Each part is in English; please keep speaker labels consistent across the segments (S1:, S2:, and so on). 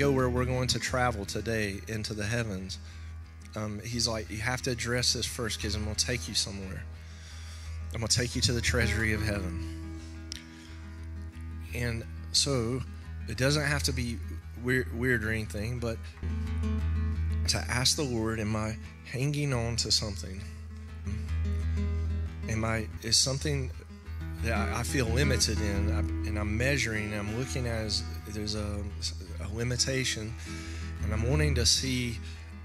S1: go where we're going to travel today into the heavens, um, he's like, you have to address this first because I'm going to take you somewhere. I'm going to take you to the treasury of heaven. And so it doesn't have to be weird, weird or anything, but to ask the Lord, am I hanging on to something? Am I, is something that I feel limited in, and I'm measuring, and I'm looking at as there's a, a limitation, and I'm wanting to see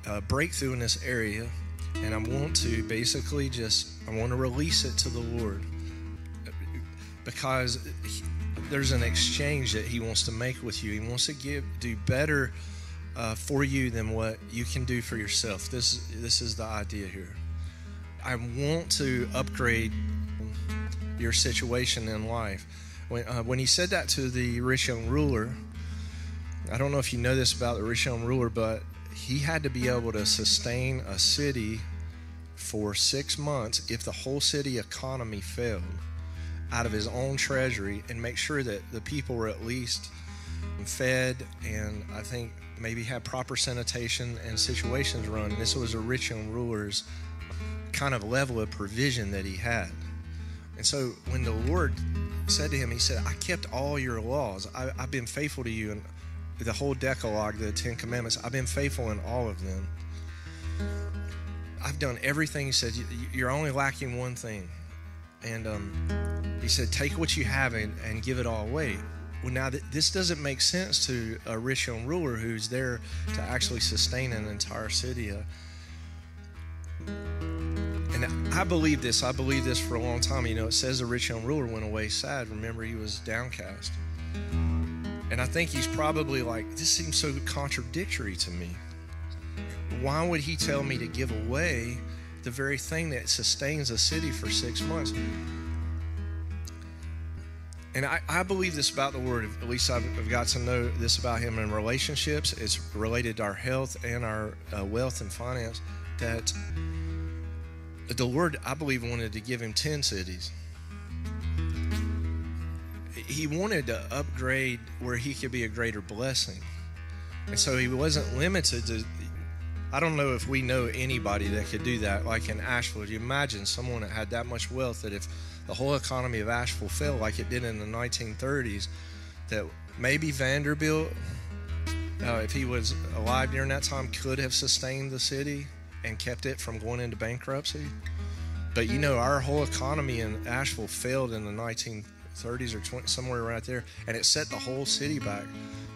S1: a breakthrough in this area, and I want to basically just, I want to release it to the Lord because there's an exchange that He wants to make with you. He wants to give, do better uh, for you than what you can do for yourself. This, this is the idea here. I want to upgrade your situation in life. When, uh, when he said that to the rich young ruler, I don't know if you know this about the rich young ruler, but he had to be able to sustain a city for six months if the whole city economy failed out of his own treasury and make sure that the people were at least fed and I think maybe had proper sanitation and situations run. This was a rich ruler's kind of level of provision that he had. And so when the Lord said to him, He said, I kept all your laws. I, have been faithful to you. And the whole Decalogue, the Ten Commandments, I've been faithful in all of them. I've done everything. He said, You're only lacking one thing. And um, he said, Take what you have and, and give it all away. Well, now th- this doesn't make sense to a rich young ruler who's there to actually sustain an entire city. Uh, and I believe this. I believe this for a long time. You know, it says the rich young ruler went away sad. Remember, he was downcast. And I think he's probably like, this seems so contradictory to me. Why would he tell me to give away the very thing that sustains a city for six months? And I, I believe this about the Word. At least I've, I've, got to know this about Him in relationships. It's related to our health and our uh, wealth and finance. That the Lord, I believe, wanted to give him 10 cities. He wanted to upgrade where he could be a greater blessing. And so he wasn't limited to. I don't know if we know anybody that could do that, like in Asheville. You imagine someone that had that much wealth that if the whole economy of Asheville fell like it did in the 1930s, that maybe Vanderbilt, uh, if he was alive during that time, could have sustained the city and kept it from going into bankruptcy. But you know, our whole economy in Asheville failed in the 1930s or 20, somewhere right there, and it set the whole city back.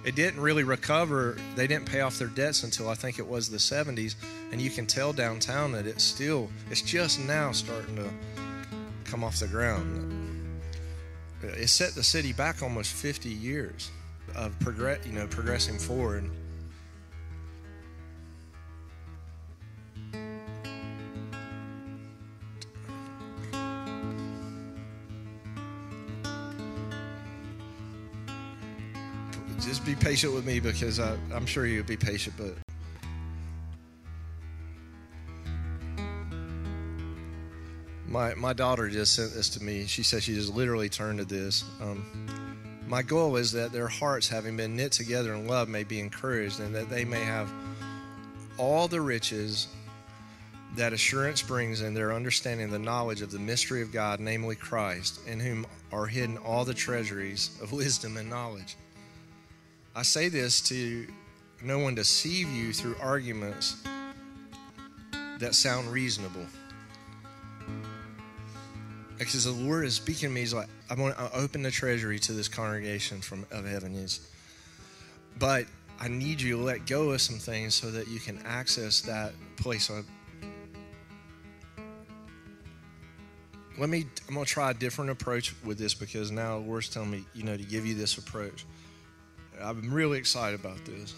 S1: It didn't really recover. They didn't pay off their debts until I think it was the 70s, and you can tell downtown that it's still, it's just now starting to come off the ground. It set the city back almost 50 years of progress, you know, progressing forward. Just be patient with me because I, I'm sure you'll be patient, but my my daughter just sent this to me. She said she just literally turned to this. Um, my goal is that their hearts, having been knit together in love, may be encouraged, and that they may have all the riches that assurance brings in their understanding the knowledge of the mystery of God, namely Christ, in whom are hidden all the treasuries of wisdom and knowledge. I say this to no one deceive you through arguments that sound reasonable. Because the Lord is speaking to me, He's like, I want to open the treasury to this congregation from of heaven. Is, but I need you to let go of some things so that you can access that place. let me. I'm gonna try a different approach with this because now the Lord's telling me, you know, to give you this approach. I'm really excited about this.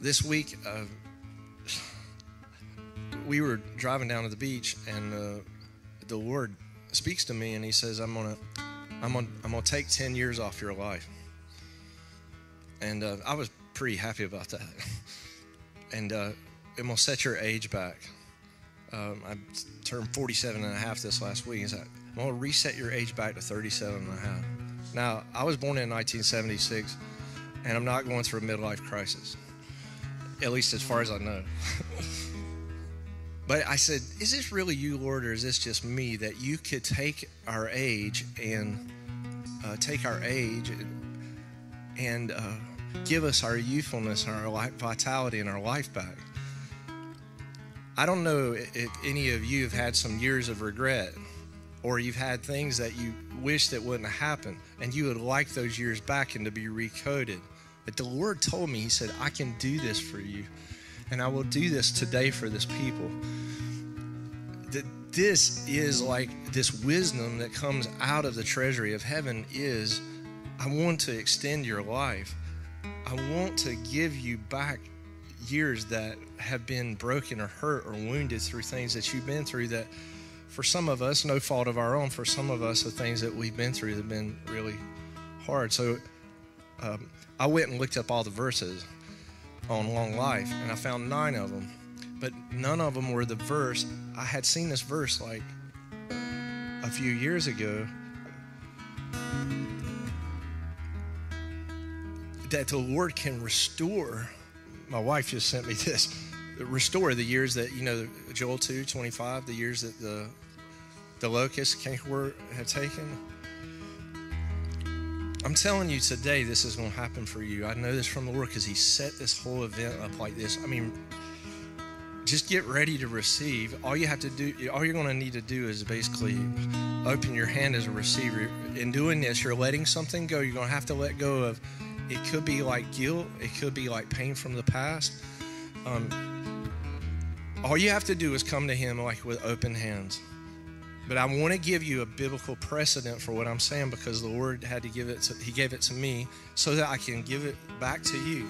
S1: This week, uh, we were driving down to the beach, and uh, the Lord speaks to me, and He says, "I'm gonna, I'm gonna, I'm gonna take ten years off your life." And uh, I was pretty happy about that. and uh, I'm gonna set your age back um, I turned 47 and a half this last week. He's like, I'm going to reset your age back to 37 and a half. Now, I was born in 1976, and I'm not going through a midlife crisis, at least as far as I know. but I said, Is this really you, Lord, or is this just me that you could take our age and uh, take our age and, and uh, give us our youthfulness and our life, vitality and our life back? I don't know if any of you have had some years of regret or you've had things that you wish that wouldn't have happened and you would like those years back and to be recoded. But the Lord told me, He said, I can do this for you. And I will do this today for this people. That this is like this wisdom that comes out of the treasury of heaven is I want to extend your life. I want to give you back years that have been broken or hurt or wounded through things that you've been through that for some of us, no fault of our own, for some of us, the things that we've been through have been really hard. So um, I went and looked up all the verses on long life, and I found nine of them, but none of them were the verse. I had seen this verse like a few years ago that the Lord can restore. My wife just sent me this restore the years that you know Joel 2 25 the years that the the locust cankerworm had taken? I'm telling you today this is going to happen for you. I know this from the Lord because he set this whole event up like this. I mean just get ready to receive. All you have to do all you're going to need to do is basically open your hand as a receiver. In doing this you're letting something go. You're going to have to let go of it could be like guilt. It could be like pain from the past. Um, all you have to do is come to Him like with open hands. But I want to give you a biblical precedent for what I'm saying because the Lord had to give it to, He gave it to me so that I can give it back to you.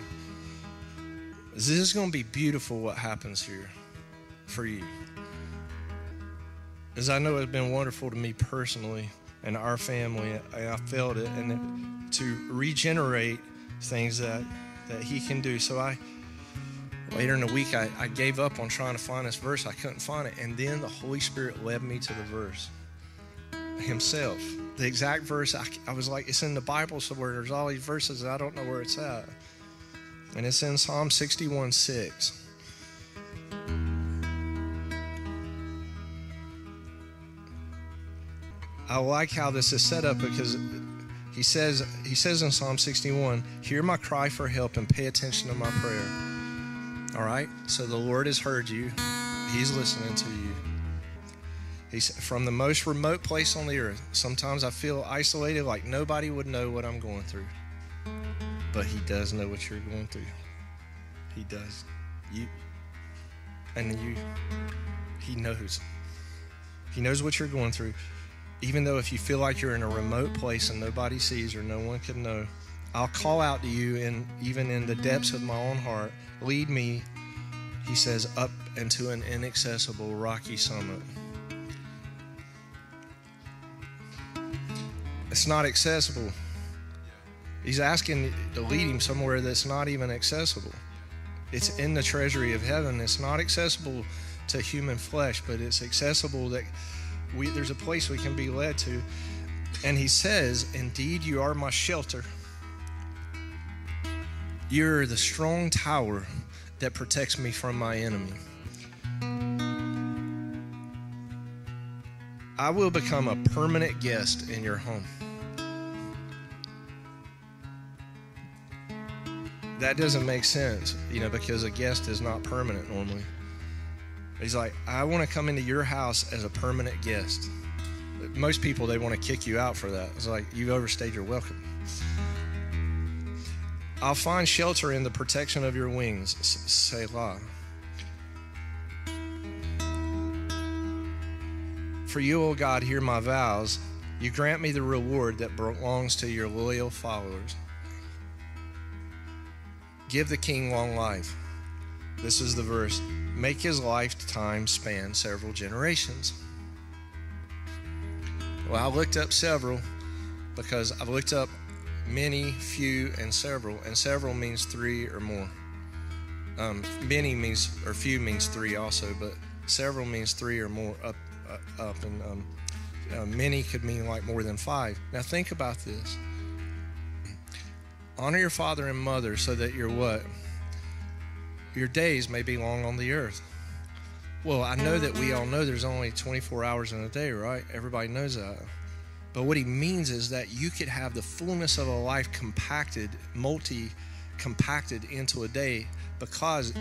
S1: This is going to be beautiful what happens here for you. As I know it's been wonderful to me personally and our family, and I felt it, and to regenerate things that, that He can do. So I Later in the week, I, I gave up on trying to find this verse. I couldn't find it. And then the Holy Spirit led me to the verse Himself. The exact verse, I, I was like, it's in the Bible somewhere. There's all these verses, I don't know where it's at. And it's in Psalm 61 6. I like how this is set up because he says he says in Psalm 61, "Hear my cry for help and pay attention to my prayer." All right? So the Lord has heard you, He's listening to you. He's from the most remote place on the earth. Sometimes I feel isolated, like nobody would know what I'm going through. But He does know what you're going through. He does. You and you He knows. He knows what you're going through. Even though if you feel like you're in a remote place and nobody sees or no one can know, I'll call out to you and even in the depths of my own heart Lead me, he says, up into an inaccessible rocky summit. It's not accessible. He's asking to lead him somewhere that's not even accessible. It's in the treasury of heaven. It's not accessible to human flesh, but it's accessible that we, there's a place we can be led to. And he says, Indeed, you are my shelter. You're the strong tower that protects me from my enemy. I will become a permanent guest in your home. That doesn't make sense, you know, because a guest is not permanent normally. He's like, I want to come into your house as a permanent guest. Most people, they want to kick you out for that. It's like, you've overstayed your welcome. I'll find shelter in the protection of your wings, Selah. For you, O God, hear my vows. You grant me the reward that belongs to your loyal followers. Give the king long life. This is the verse. Make his lifetime span several generations. Well, I looked up several because I've looked up many, few, and several. And several means three or more. Um, many means, or few means three also, but Several means three or more up, uh, up, and um, uh, many could mean like more than five. Now think about this. Honor your father and mother so that your what? Your days may be long on the earth. Well, I know that we all know there's only 24 hours in a day, right? Everybody knows that. But what he means is that you could have the fullness of a life compacted, multi compacted into a day because,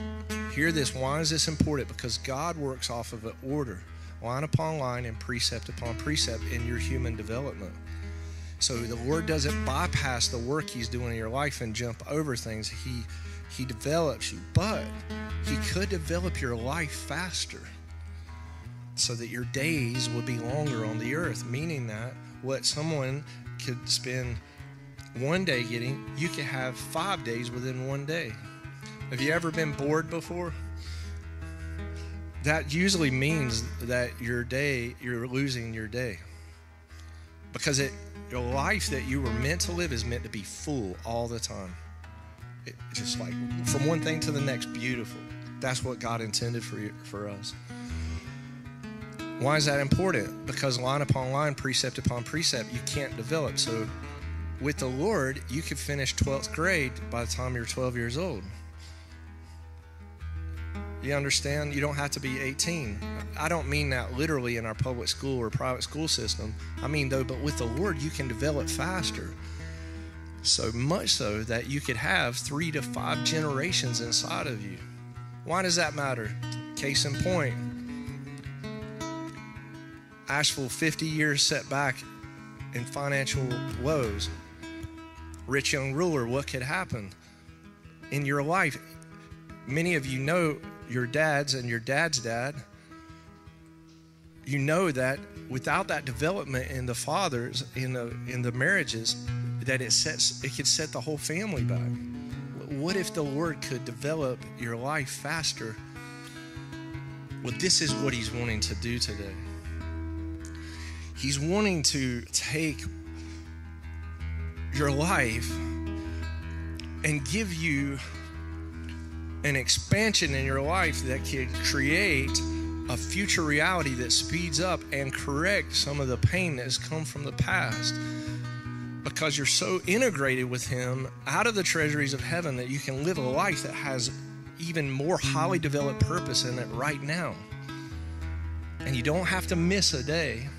S1: hear this, why is this important? Because God works off of an order, line upon line and precept upon precept in your human development. So the Lord doesn't bypass the work He's doing in your life and jump over things. He He develops you, but He could develop your life faster so that your days would be longer on the earth, meaning that what someone could spend one day getting, you could have five days within one day. Have you ever been bored before? That usually means that your day, you're losing your day. Because it, your life that you were meant to live is meant to be full all the time. It, just like from one thing to the next, beautiful. That's what God intended for you, for us. Why is that important? Because line upon line, precept upon precept, you can't develop. So with the Lord, you could finish 12th grade by the time you're 12 years old. You understand? You don't have to be 18. I don't mean that literally in our public school or private school system. I mean, though, but with the Lord, you can develop faster. So much so that you could have three to five generations inside of you. Why does that matter? Case in point Asheville, 50 years set back in financial woes. Rich young ruler, what could happen in your life? Many of you know your dads and your dad's dad, you know that without that development in the fathers, in the in the marriages, that it sets it could set the whole family back. What if the Lord could develop your life faster? Well, this is what He's wanting to do today. He's wanting to take your life and give you an expansion in your life that can create a future reality that speeds up and corrects some of the pain that has come from the past. Because you're so integrated with him out of the treasuries of heaven that you can live a life that has even more highly developed purpose in it right now. And you don't have to miss a day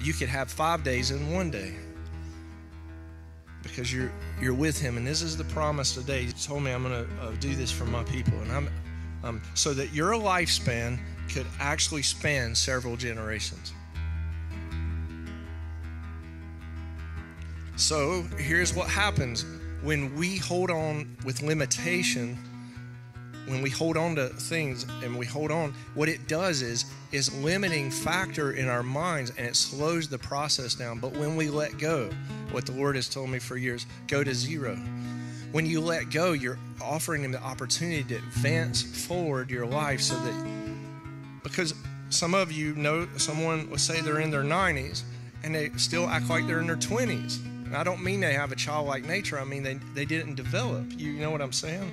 S1: you could have five days in one day because you're you're with him. And this is the promise today. He told me i'm going to uh, do this for my people. And i'm um, so that your lifespan could actually span several generations. So here's what happens. When we hold on with limitation when we hold on to things and we hold on what it does is is limiting factor in our minds and it slows the process down. But when we let go what the lord has told me for years go to zero. When you let go you're offering him the opportunity to advance forward your life so that because some of you know someone will say they're in their 90s and they still act like they're in their 20s and i don't mean they have a childlike nature. I mean they, they didn't develop. You know what i'm saying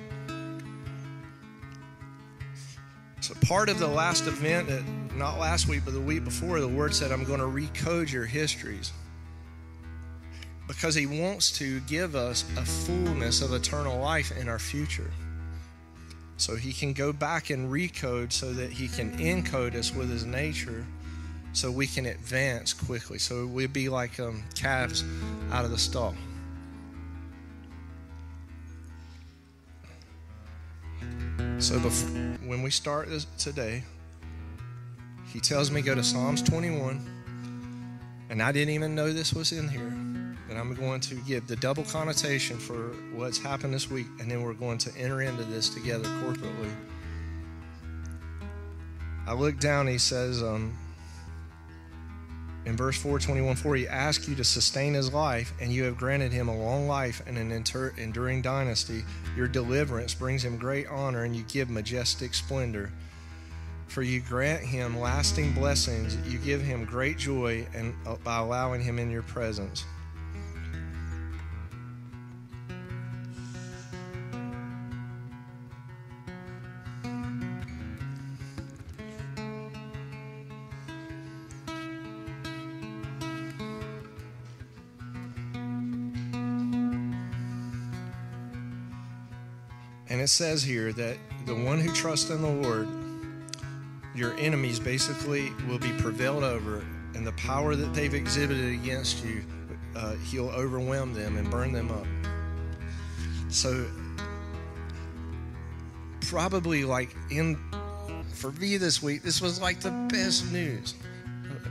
S1: So, part of the last event, that, not last week, but the week before, the Word said, I'm going to recode your histories. Because He wants to give us a fullness of eternal life in our future. So He can go back and recode so that He can encode us with His nature so we can advance quickly. So we'd be like um, calves out of the stall. So before, when we start this today, he tells me go to Psalms 21, and I didn't even know this was in here. And I'm going to give the double connotation for what's happened this week, and then we're going to enter into this together corporately. I look down, he says, um, in verse 4, 21, 4, he asks you to sustain his life, and you have granted him a long life and an inter- enduring dynasty. Your deliverance brings him great honor, and you give majestic splendor. For you grant him lasting blessings, you give him great joy, and uh, by allowing him in your presence. Says here that the one who trusts in the Lord, your enemies basically will be prevailed over, and the power that they've exhibited against you, uh, he'll overwhelm them and burn them up. So, probably like in for me this week, this was like the best news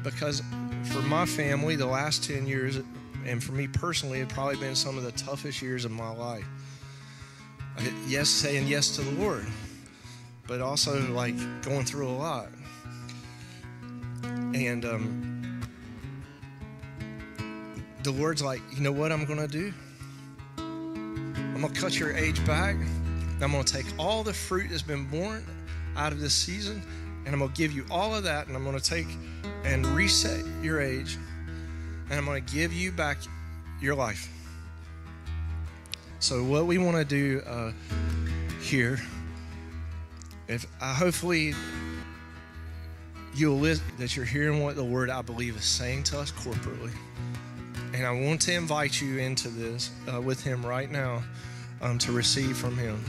S1: because for my family, the last 10 years, and for me personally, it probably been some of the toughest years of my life. Yes, saying yes to the Lord, but also like going through a lot. And um, the Lord's like, you know what I'm going to do? I'm going to cut your age back. I'm going to take all the fruit that's been born out of this season, and I'm going to give you all of that, and I'm going to take and reset your age, and I'm going to give you back your life. So, what we want to do uh, here, if uh, hopefully you'll listen, that you're hearing what the Word I believe is saying to us corporately, and I want to invite you into this uh, with Him right now um, to receive from Him.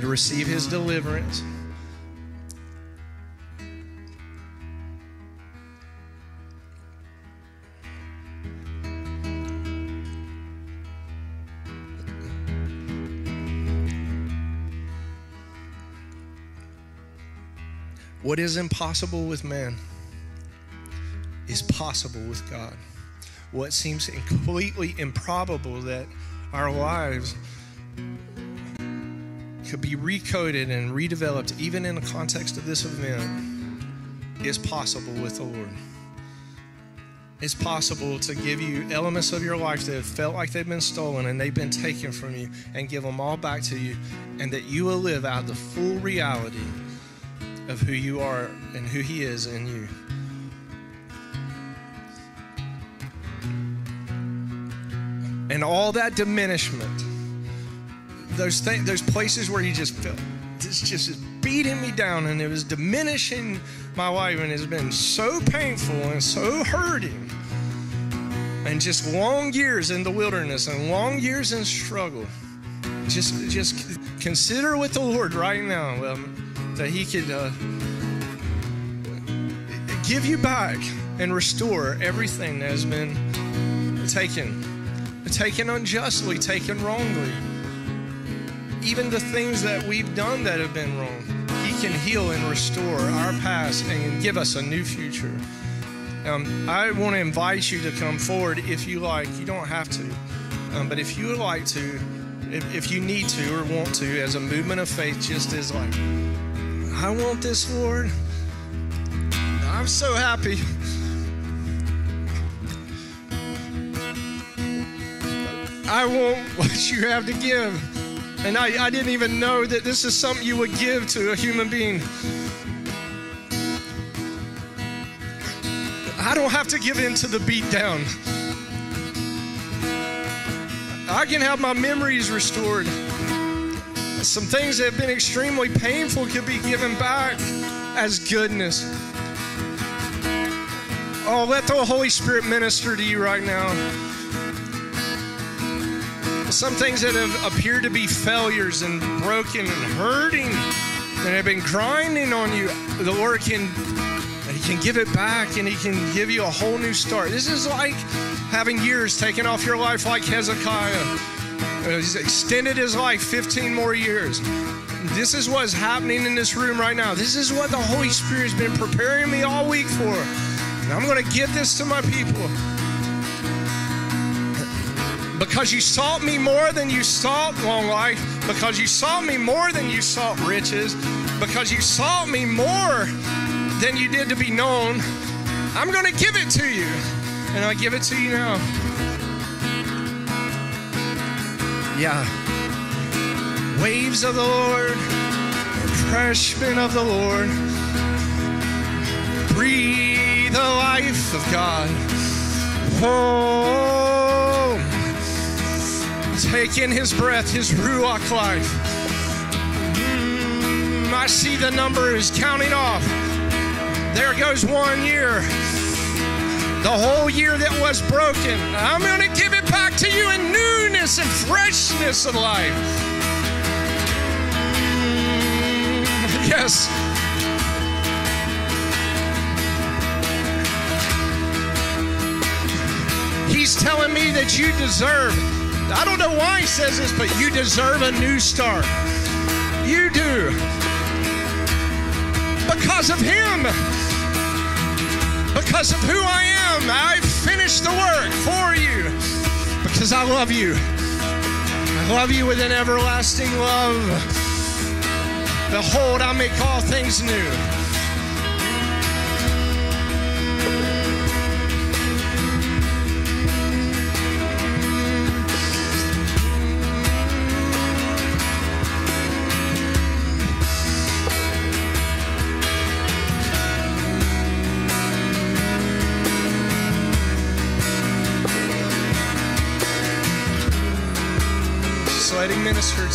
S1: To receive His deliverance. What is impossible with man is possible with God. What seems completely improbable that our lives could be recoded and redeveloped, even in the context of this event, is possible with the Lord. It's possible to give you elements of your life that have felt like they've been stolen and they've been taken from you and give them all back to you, and that you will live out the full reality of who you are and who He is in you. And all that diminishment, those things, those places where you just felt this just is beating me down and it was diminishing my life and it's been so painful and so hurting. And just long years in the wilderness and long years in struggle. Just just consider with the Lord right now. Um, that He could uh, give you back and restore everything that has been taken, taken unjustly, taken wrongly. Even the things that we've done that have been wrong, He can heal and restore our past and give us a new future. Um, I want to invite you to come forward if you like. You don't have to, um, but if you would like to, if, if you need to or want to, as a movement of faith, just as like I want this, Lord. I'm so happy. I want what you have to give. And I, I didn't even know that this is something you would give to a human being. I don't have to give in to the beat down. I can have my memories restored. Some things that have been extremely painful could be given back as goodness. Oh, let the Holy Spirit minister to you right now. Some things that have appeared to be failures and broken and hurting that have been grinding on you, the Lord can He can give it back and He can give you a whole new start. This is like having years taken off your life like Hezekiah. Uh, he's extended his life 15 more years. This is what's happening in this room right now. This is what the Holy Spirit has been preparing me all week for. And I'm going to give this to my people. Because you sought me more than you sought long life, because you sought me more than you sought riches, because you sought me more than you did to be known, I'm going to give it to you. And I give it to you now. Yeah. Waves of the Lord, refreshment of the Lord. Breathe the life of God. Oh, take in his breath, his Ruach life. Mm, I see the number is counting off. There goes one year. The whole year that was broken. I'm going to give it back to you in newness and freshness of life. Yes. He's telling me that you deserve. I don't know why he says this, but you deserve a new start. You do. Because of him. Because of who I am. I finished the work for you. Because I love you. I love you with an everlasting love. Behold, I make all things new.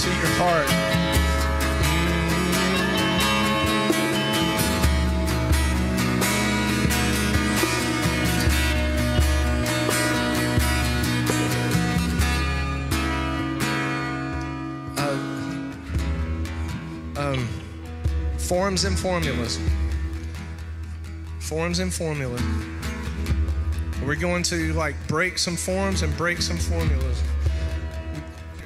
S1: To your heart. um, forms and formulas. Forms and formulas. We're going to like break some forms and break some formulas.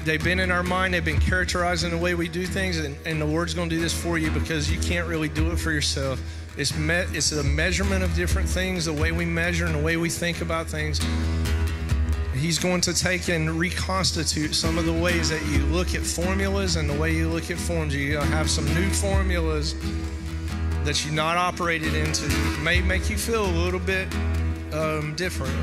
S1: They've been in our mind, they've been characterizing the way we do things, and, and the Lord's going to do this for you because you can't really do it for yourself. It's, me- it's a measurement of different things, the way we measure and the way we think about things. He's going to take and reconstitute some of the ways that you look at formulas and the way you look at forms. To have some new formulas that you've not operated into. It may make you feel a little bit um, different.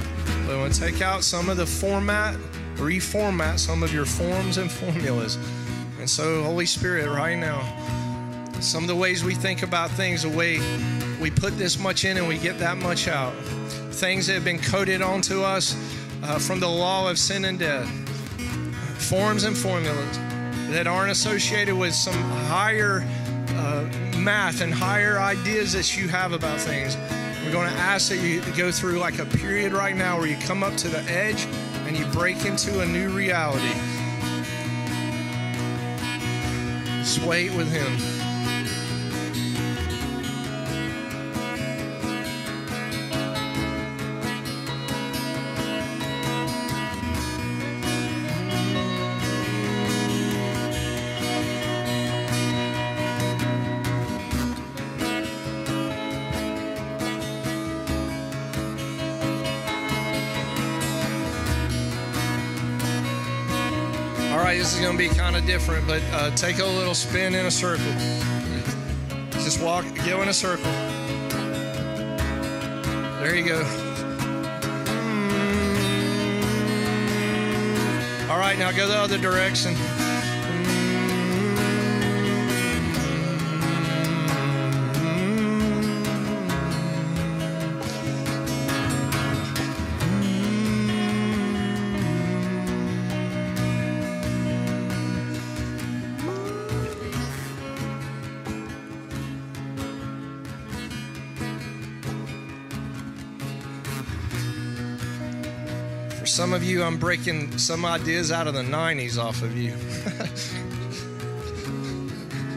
S1: But I'm going to take out some of the format, reformat some of your forms and formulas. And so, Holy Spirit, right now, some of the ways we think about things, the way we put this much in and we get that much out, things that have been coded onto us uh, from the law of sin and death, forms and formulas that aren't associated with some higher uh, math and higher ideas that you have about things. We're going to ask that you go through like a period right now where you come up to the edge and you break into a new reality. Just wait with Him. Different, but uh, take a little spin in a circle. Just walk, go in a circle. There you go. All right, now go the other direction. Some of you, I'm breaking some ideas out of the 90s off of you.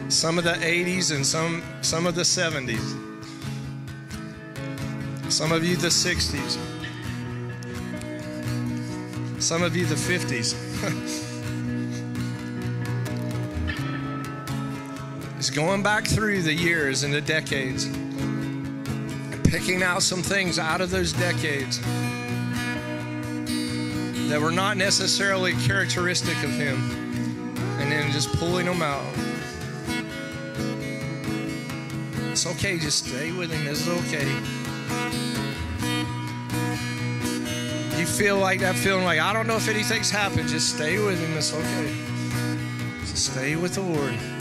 S1: some of the 80s and some some of the 70s. Some of you the 60s. Some of you the 50s. it's going back through the years and the decades and picking out some things out of those decades that were not necessarily characteristic of him, and then just pulling them out. It's okay, just stay with him. This is okay. You feel like that feeling like, I don't know if anything's happened, just stay with him. It's okay. Just stay with the Lord.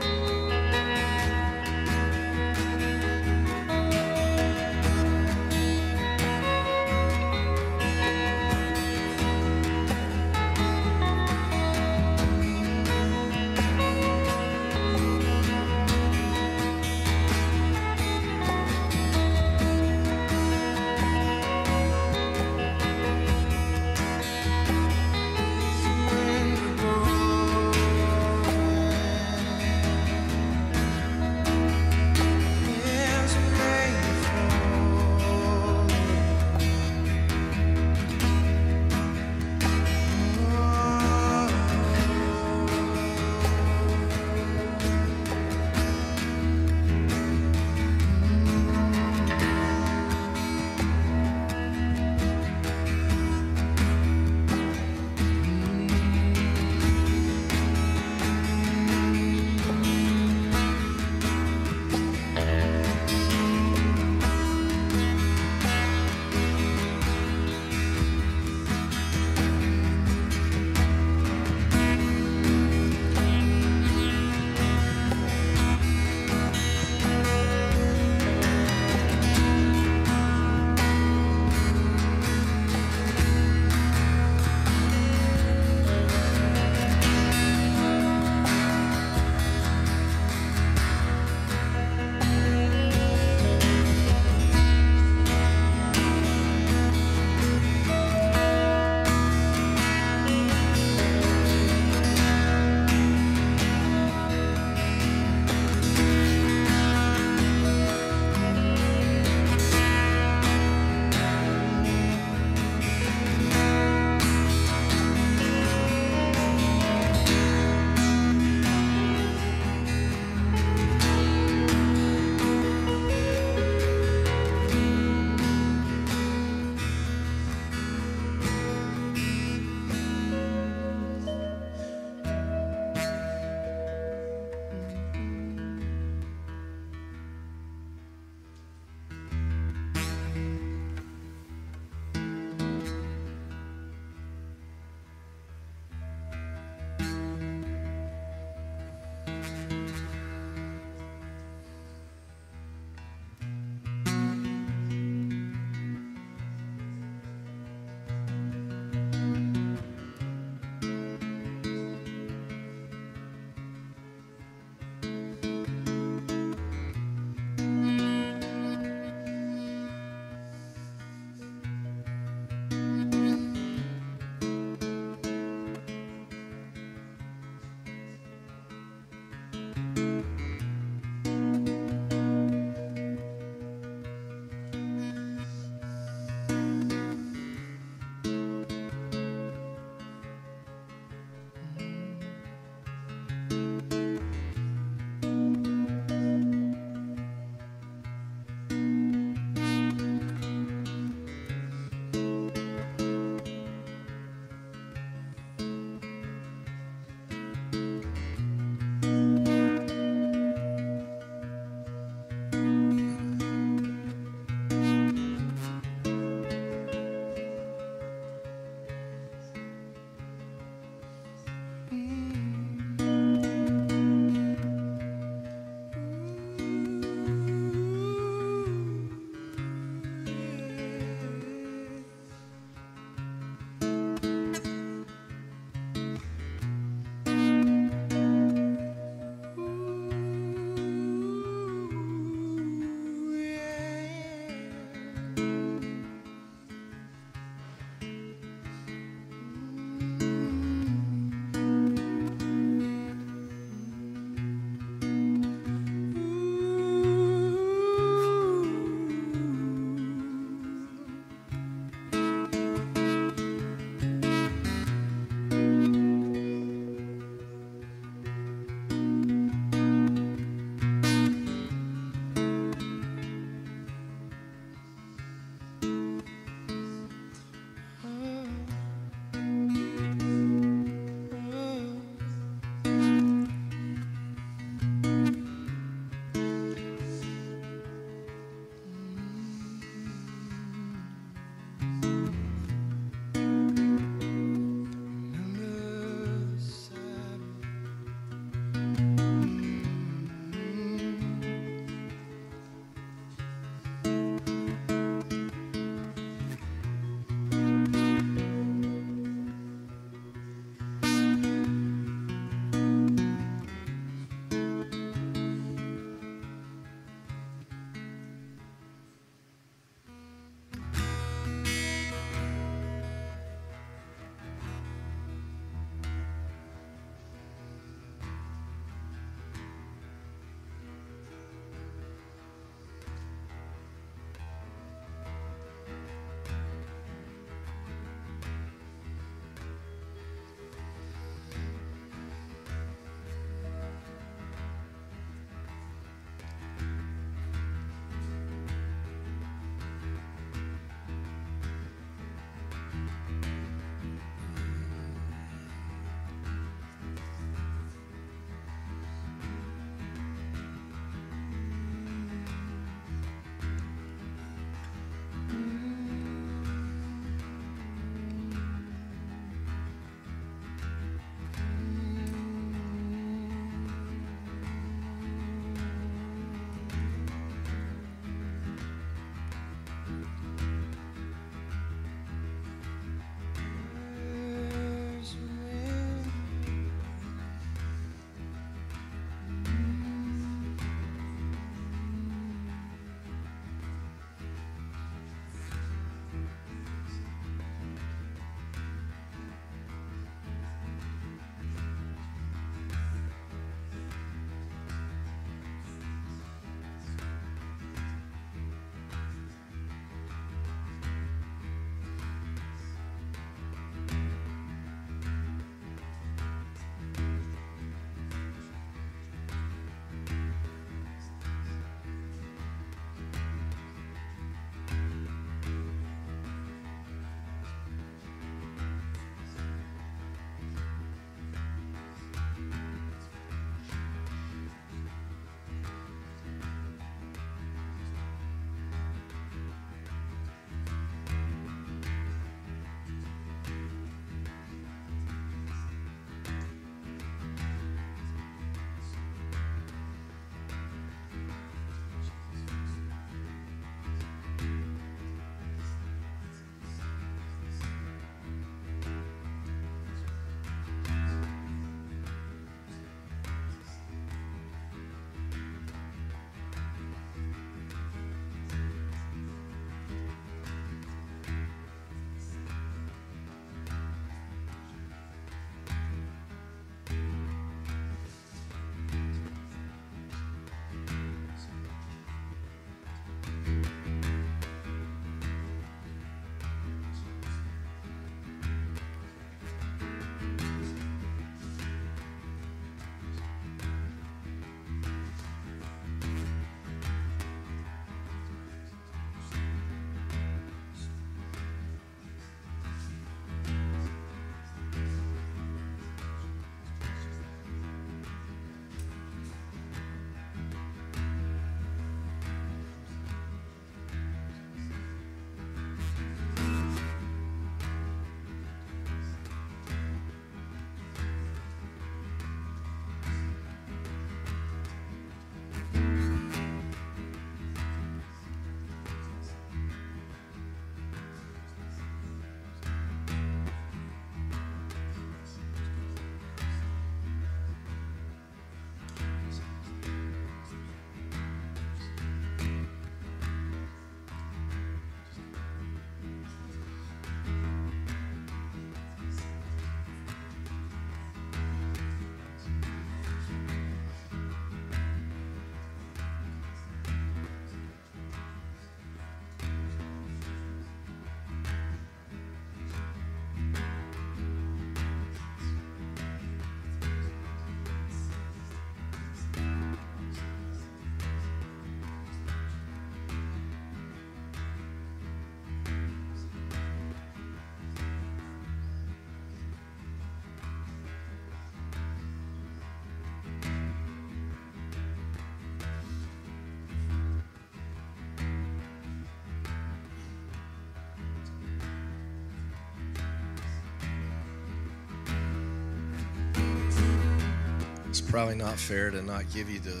S1: Probably not fair to not give you the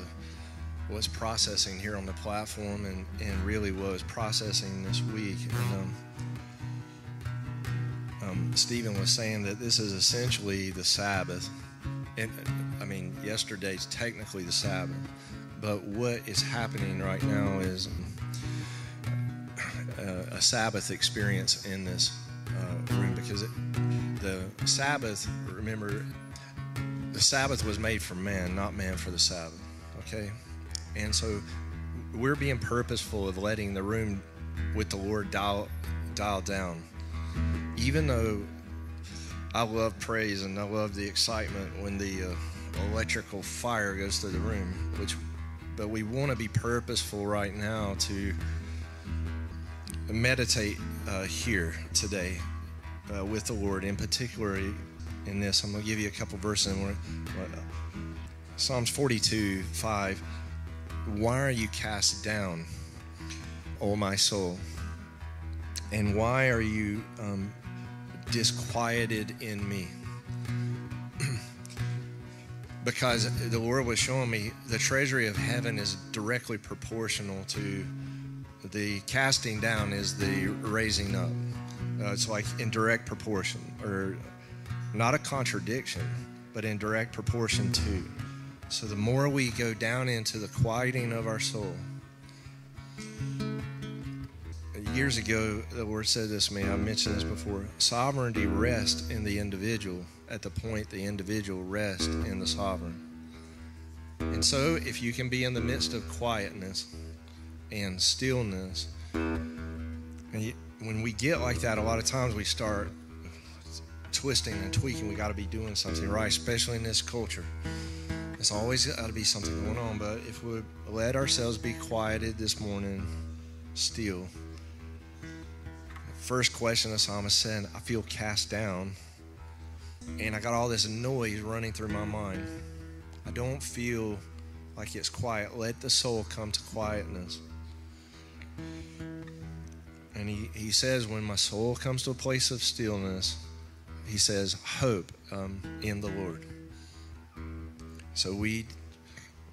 S1: what's processing here on the platform and, and really was processing this week. And um, um, Stephen was saying that this is essentially the Sabbath. And I mean, yesterday's technically the Sabbath, but what is happening right now is uh, a Sabbath experience in this uh, room because it, the Sabbath, remember, Sabbath was made for man, not man for the Sabbath. Okay? And so we're being purposeful of letting the room with the Lord dial, dial down. Even though I love praise and I love the excitement when the uh, electrical fire goes through the room, which, but we want to be purposeful right now to meditate uh, here today uh, with the Lord, in particular in this. I'm going to give you a couple verses. Psalms 42 5. Why are you cast down, O my soul? And why are you um, disquieted in me? because the Lord was showing me the treasury of heaven is directly proportional to the casting down is the raising up. Uh, it's like in direct proportion, or not a contradiction, but in direct proportion to. So the more we go down into the quieting of our soul, years ago, the Lord said this to me. I mentioned this before. Sovereignty rests in the individual at the point the individual rests in the sovereign. And so, if you can be in the midst of quietness and stillness, and you, when we get like that, a lot of times we start twisting and tweaking. We got to be doing something right, especially in this culture. There's always got to be something going on. But if we let ourselves be quieted this morning, still. First question the psalmist said, I feel cast down. And I got all this noise running through my mind. I don't feel like it's quiet. Let the soul come to quietness. And he, he says, when my soul comes to a place of stillness, he says, hope um, in the Lord. So we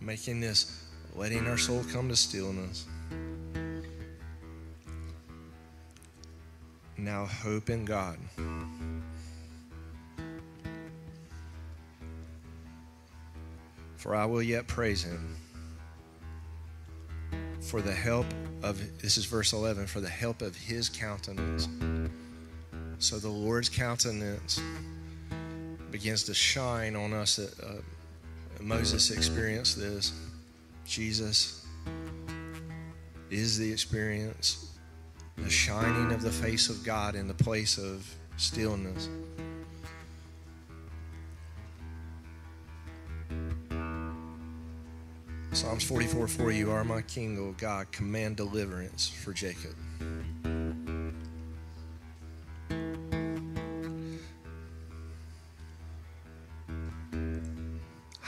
S1: making this, letting our soul come to stillness. Now hope in God. For I will yet praise him for the help of, this is verse 11, for the help of his countenance. So the Lord's countenance begins to shine on us. Uh, Moses experienced this. Jesus is the experience, the shining of the face of God in the place of stillness. Psalms 44 4 You are my king, O God. Command deliverance for Jacob.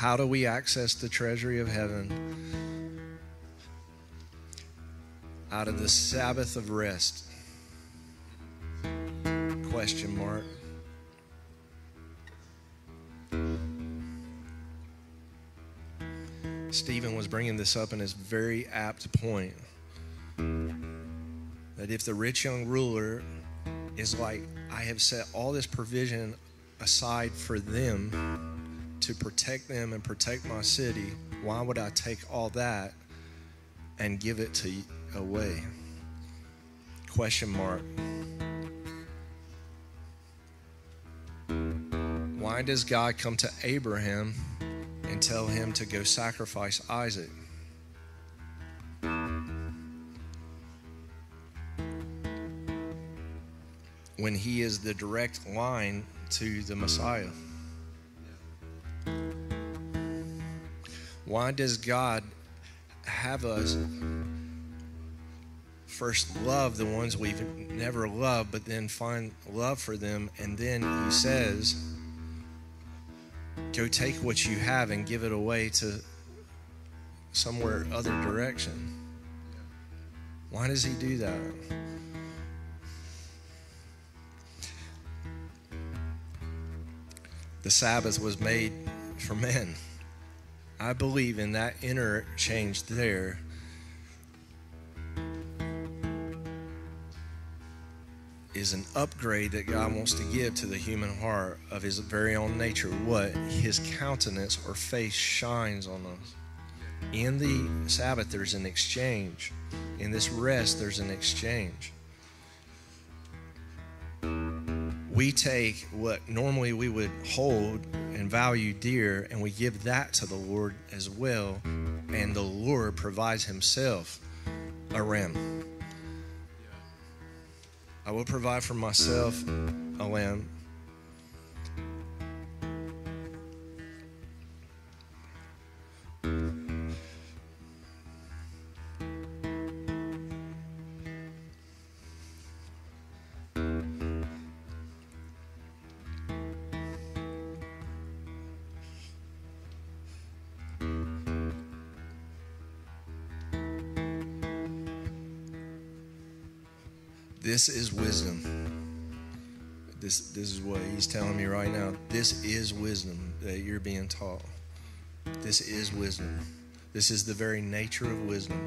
S1: How do we access the treasury of heaven? Out of the Sabbath of rest? Question mark. Stephen was bringing this up in his very apt point that if the rich young ruler is like, I have set all this provision aside for them to protect them and protect my city, why would I take all that and give it to away? Question mark. Why does God come to Abraham and tell him to go sacrifice Isaac. When he is the direct line to the Messiah. Why does God have us first love the ones we've never loved, but then find love for them? And then he says, go take what you have and give it away to somewhere other direction. Why does he do that? The Sabbath was made for men, I believe in that interchange there. Is an upgrade that God wants to give to the human heart of His very own nature. What His countenance or face shines on us. In the Sabbath, there's an exchange. In this rest, there's an exchange. We take what normally we would hold and value dear, and we give that to the Lord as well. And the Lord provides Himself a ram. I will provide for myself a lamb. This is wisdom. This, this is what he's telling me right now. This is wisdom that you're being taught. This is wisdom. This is the very nature of wisdom.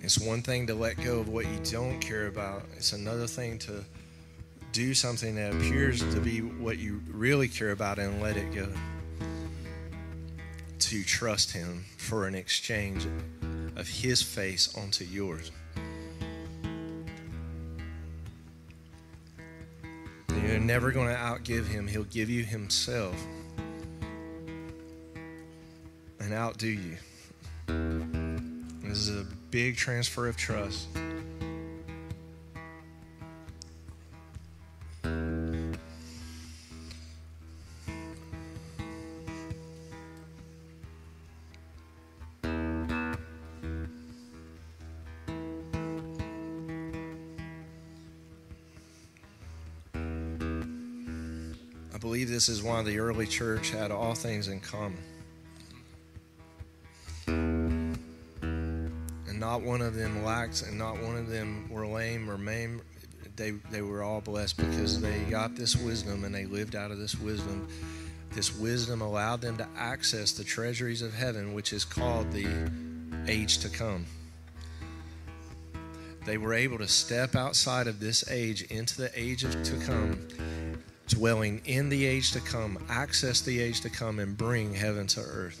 S1: It's one thing to let go of what you don't care about. It's another thing to do something that appears to be what you really care about and let it go. To trust Him for an exchange of His face onto yours. You're never going to outgive Him, He'll give you Himself and outdo you. This is a big transfer of trust. This is why the early church had all things in common. And not one of them lacked, and not one of them were lame or maimed. They, they were all blessed because they got this wisdom and they lived out of this wisdom. This wisdom allowed them to access the treasuries of heaven, which is called the age to come. They were able to step outside of this age into the age of, to come dwelling in the age to come, access the age to come, and bring heaven to earth.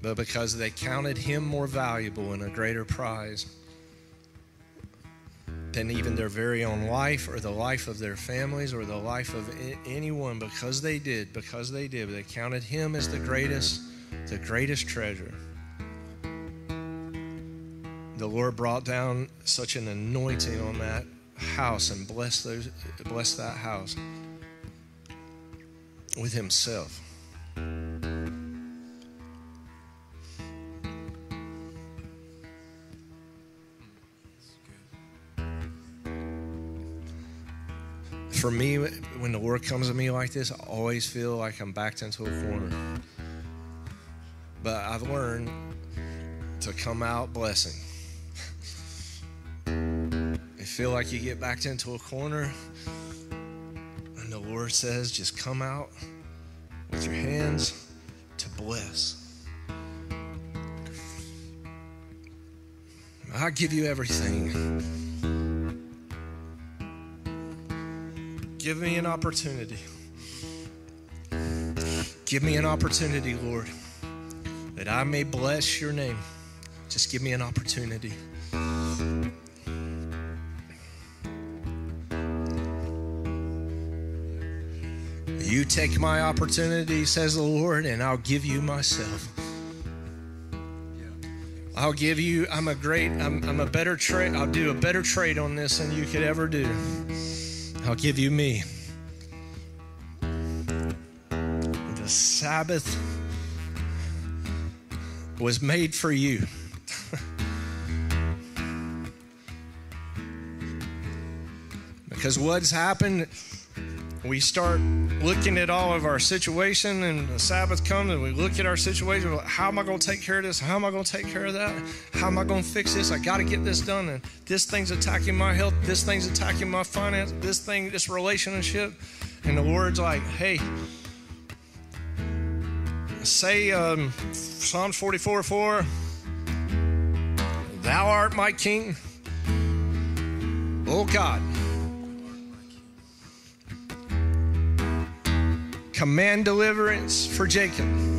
S1: But because they counted him more valuable and a greater prize than even their very own life or the life of their families or the life of anyone, because they did, because they did, they counted him as the greatest, the greatest treasure. The Lord brought down such an anointing on that house and bless those bless that house with himself. For me when the Lord comes to me like this i always feel like i'm backed into a corner. But i've learned to come out blessing feel like you get backed into a corner and the Lord says, just come out with your hands to bless. I give you everything. Give me an opportunity. Give me an opportunity, Lord, that I may bless your name. Just give me an opportunity. You take my opportunity, says the Lord, and I'll give you myself. I'll give you, I'm a great, I'm, I'm a better trade, I'll do a better trade on this than you could ever do. I'll give you me. The Sabbath was made for you. because what's happened we start looking at all of our situation and the Sabbath comes and we look at our situation. How am I going to take care of this? How am I going to take care of that? How am I going to fix this? I got to get this done. And this thing's attacking my health. This thing's attacking my finance. This thing, this relationship. And the Lord's like, hey, say um, Psalms 44 4, Thou art my king. Oh God. Command deliverance for Jacob.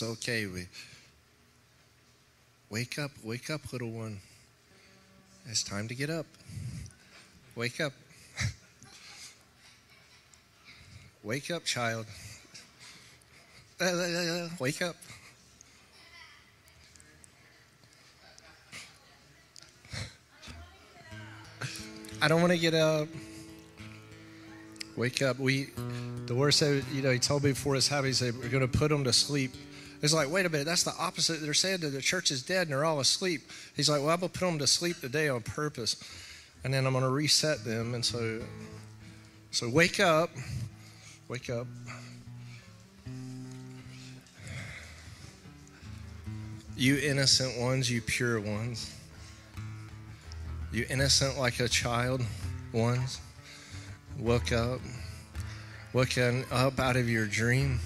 S1: It's okay. We wake up, wake up, little one. It's time to get up. Wake up. wake up, child. Wake up. I don't want to get up. Wake up. We, the word said, you know, he told me before his habit, he said, we're going to put them to sleep. It's like, wait a minute, that's the opposite. They're saying that the church is dead and they're all asleep. He's like, well, I'm going to put them to sleep today on purpose. And then I'm going to reset them. And so, so wake up. Wake up. You innocent ones, you pure ones. You innocent like a child ones. Wake up. Woken up out of your dream.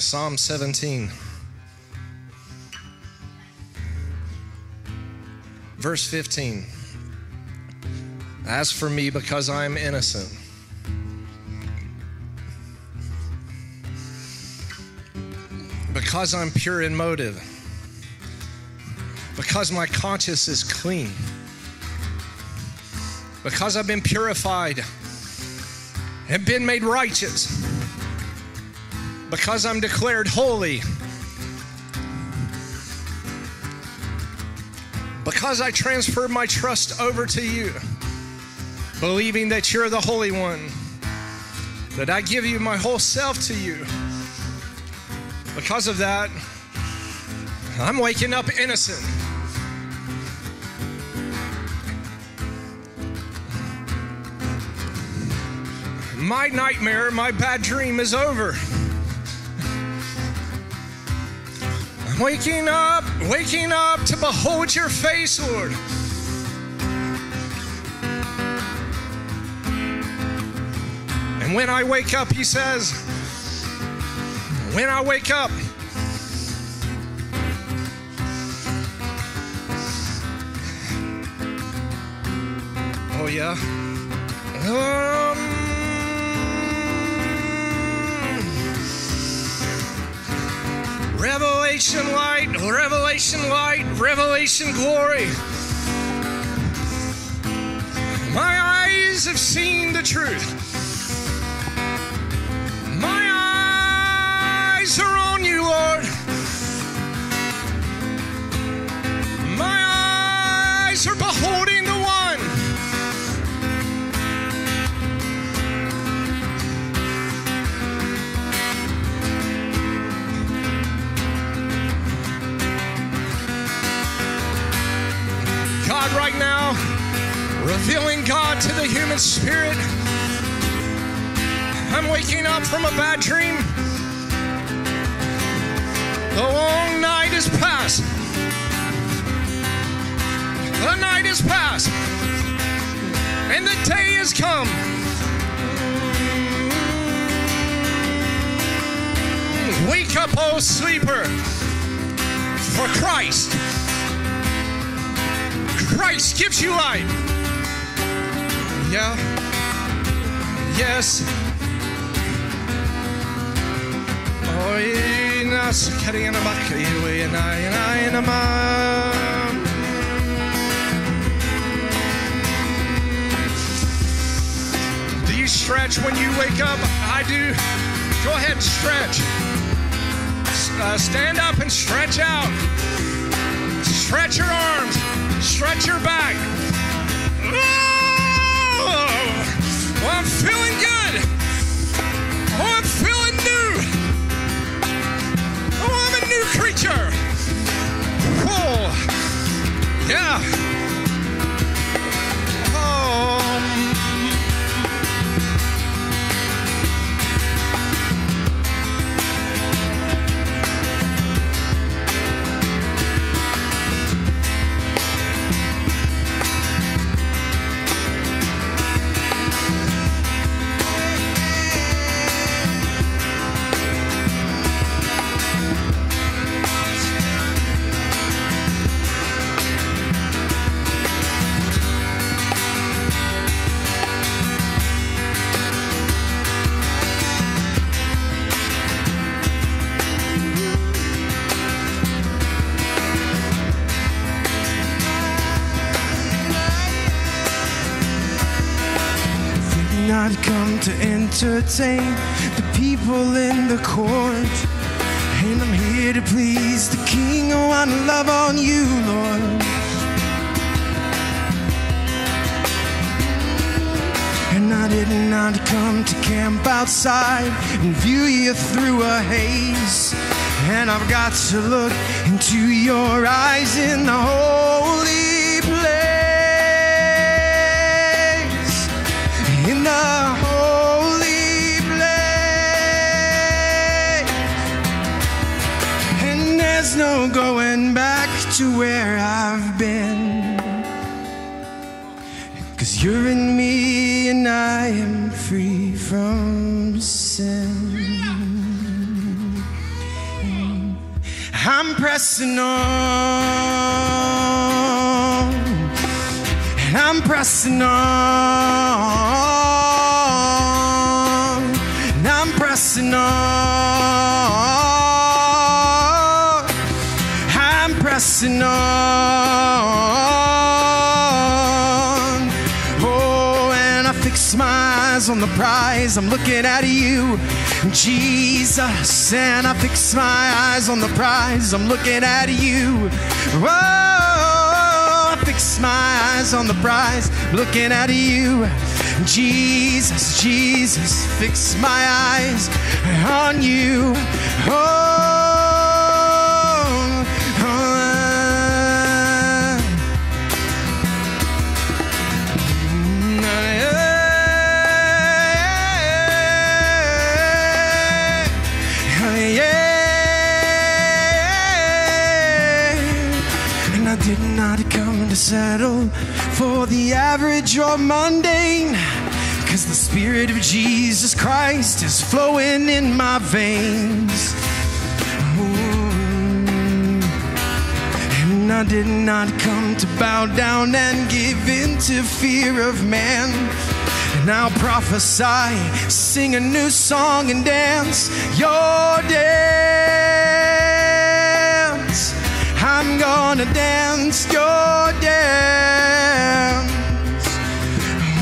S1: Psalm 17. Verse 15. As for me, because I am innocent, because I'm pure in motive, because my conscience is clean, because I've been purified and been made righteous, because I'm declared holy, because I transferred my trust over to you, believing that you're the Holy One, that I give you my whole self to you. Because of that, I'm waking up innocent. My nightmare, my bad dream is over. Waking up, waking up to behold your face, Lord. And when I wake up, he says, when I wake up, oh yeah. Um, revelation light, revelation light, revelation glory. My eyes have seen the truth. My eyes are on you, Lord. Revealing God to the human spirit. I'm waking up from a bad dream. The long night is past. The night is past. And the day has come. Wake up, O sleeper, for Christ. Christ gives you light. Yeah. Yes. Oi, nas karina bakri, we na na na ma. Do you stretch when you wake up? I do. Go ahead and stretch. Uh, stand up and stretch out. Stretch your arms. Stretch your back. Oh, I'm feeling good. Oh, I'm feeling new. Oh, I'm a new creature. Oh, yeah.
S2: Entertain the people in the court. And I'm here to please the King. Oh, I want to love on you, Lord. And I did not come to camp outside and view you through a haze. And I've got to look into your eyes in the holy place. In the there's no going back to where I've been. Cause you're in me and I am free from sin. I'm pressing on, I'm pressing on, prize. I'm looking at you, Jesus. And I fix my eyes on the prize. I'm looking at you. Oh, I fix my eyes on the prize. Looking at you. Jesus, Jesus, fix my eyes on you. Oh, to settle for the average or mundane. Cause the Spirit of Jesus Christ is flowing in my veins. And I did not come to bow down and give in to fear of man. And I'll prophesy, sing a new song and dance your dance. I'm gonna dance your dance.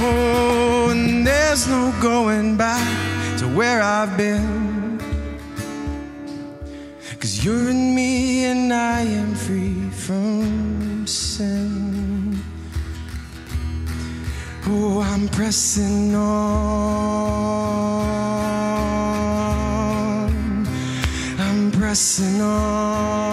S2: Oh, and there's no going back to where I've been. Cause you're in me and I am free from sin. Oh, I'm pressing on. I'm pressing on.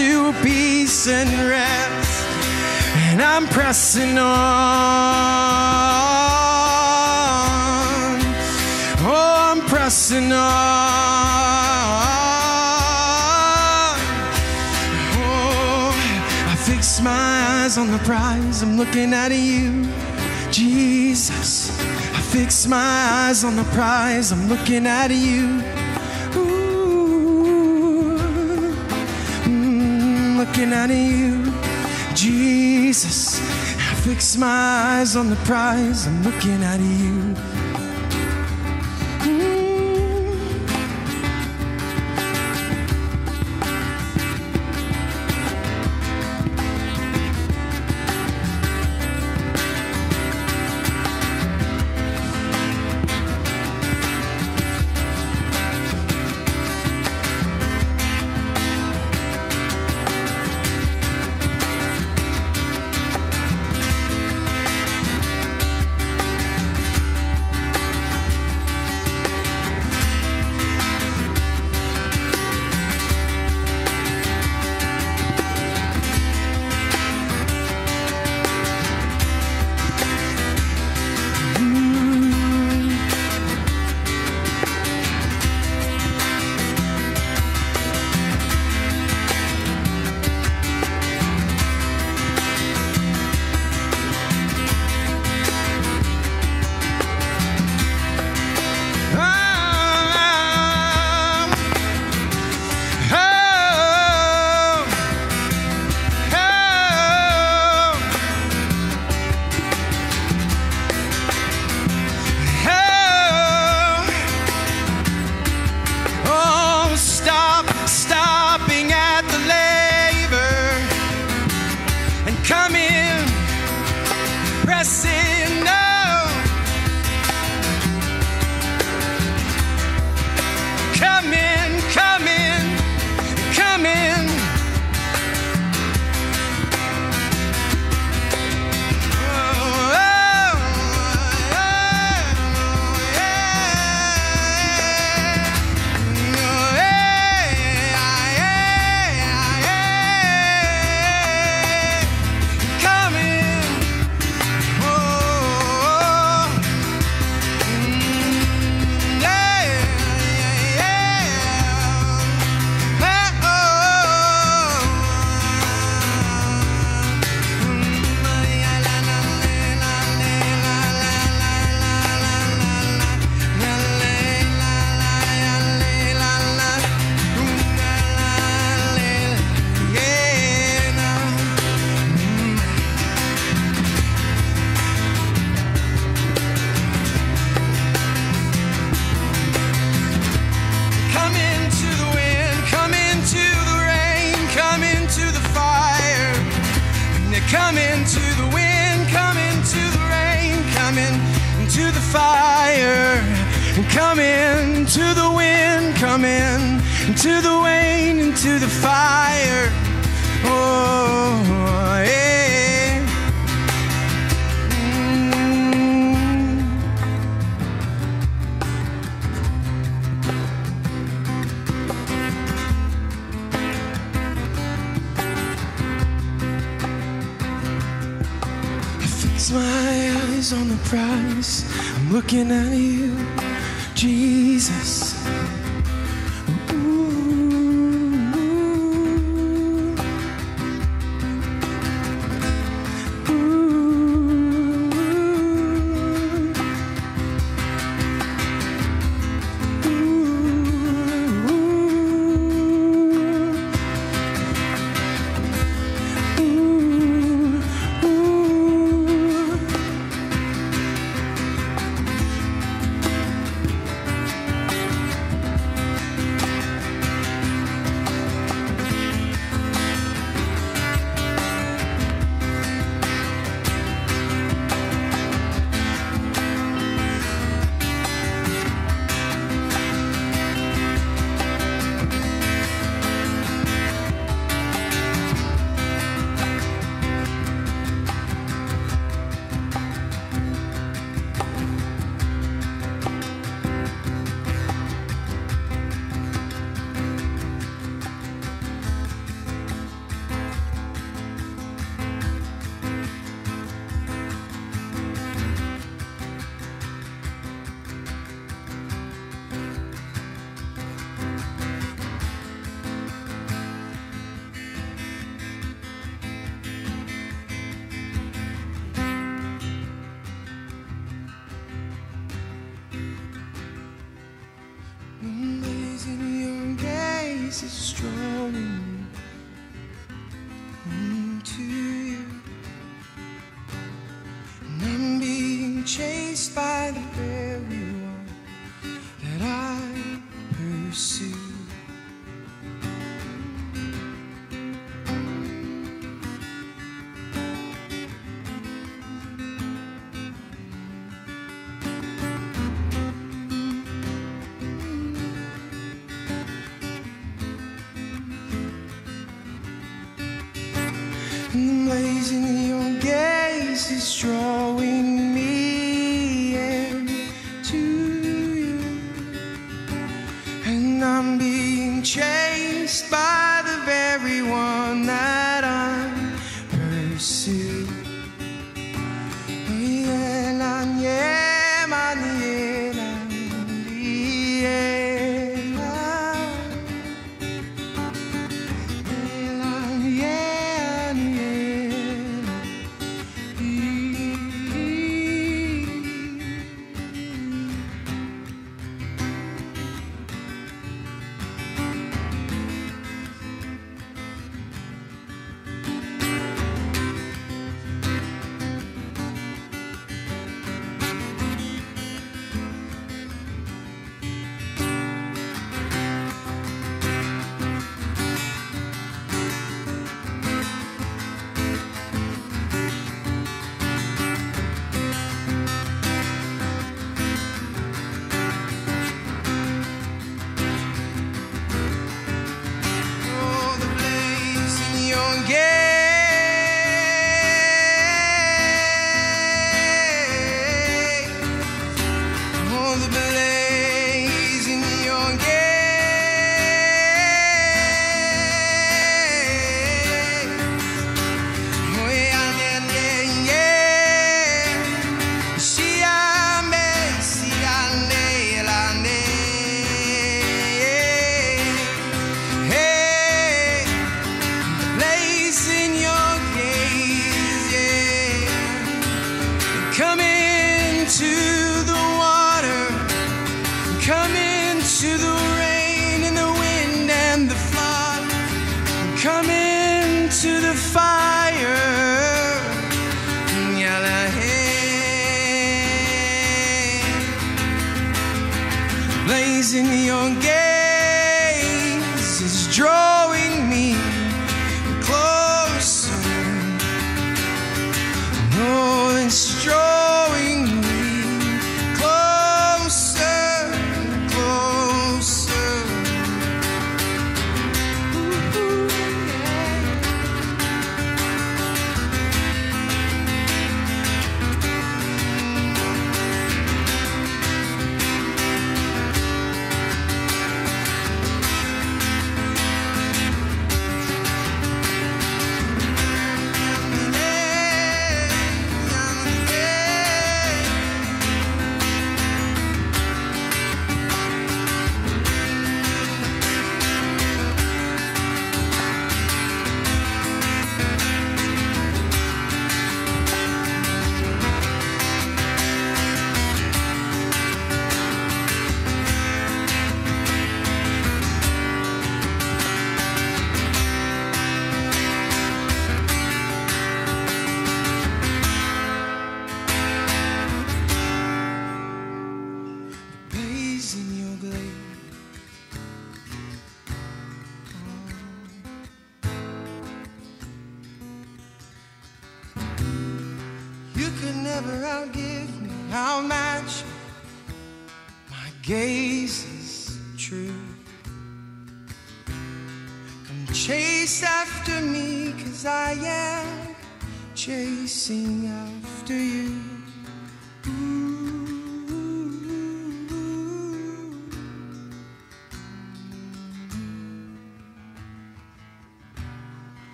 S2: Into peace and rest. And I'm pressing on. Oh, I'm pressing on. Oh, I fix my eyes on the prize. I'm looking at you, Jesus. I fix my eyes on the prize. I'm looking at you. Looking at you, Jesus. I fix my eyes on the prize. I'm looking at you. On the prize. I'm looking at you, Jesus.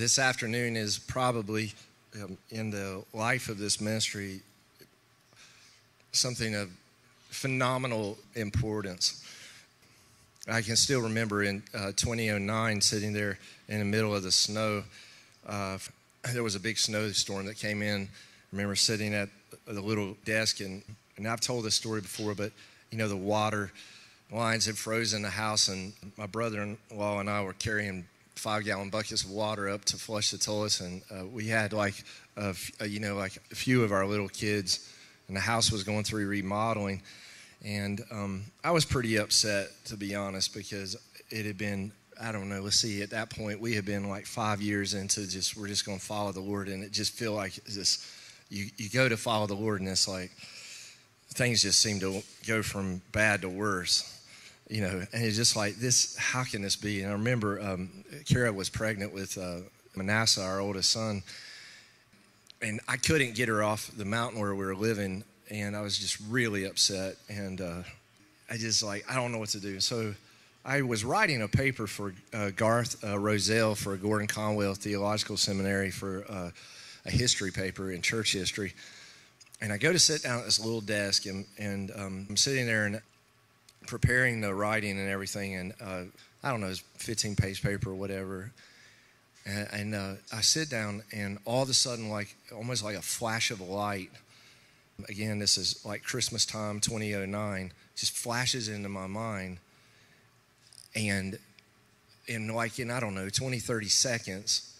S1: This afternoon is probably um, in the life of this ministry something of phenomenal importance. I can still remember in uh, 2009 sitting there in the middle of the snow. Uh, there was a big snowstorm that came in. I remember sitting at the little desk, and, and I've told this story before, but you know, the water lines had frozen the house, and my brother in law and I were carrying five gallon buckets of water up to flush the toilets, and uh, we had like, a uh, you know, like a few of our little kids, and the house was going through remodeling. And um, I was pretty upset, to be honest, because it had been, I don't know, let's see, at that point, we had been like five years into just, we're just going to follow the Lord. And it just feel like this, you, you go to follow the Lord, and it's like, things just seem to go from bad to worse you know and it's just like this how can this be? And i remember um, kara was pregnant with uh, manasseh our oldest son and i couldn't get her off the mountain where we were living and i was just really upset and uh, i just like i don't know what to do. So i was writing a paper for uh, garth uh, rosell for gordon conwell theological seminary for uh, a history paper in church history. And I go to sit down at this little desk, and, and um, I'm sitting there and preparing the writing and everything, and uh, I don't know, it's 15 page paper or whatever. And, and uh, I sit down, and all of a sudden, like almost like a flash of light. Again, this is like Christmas time, 2009, just flashes into my mind, and in like in I don't know 20, 30 seconds,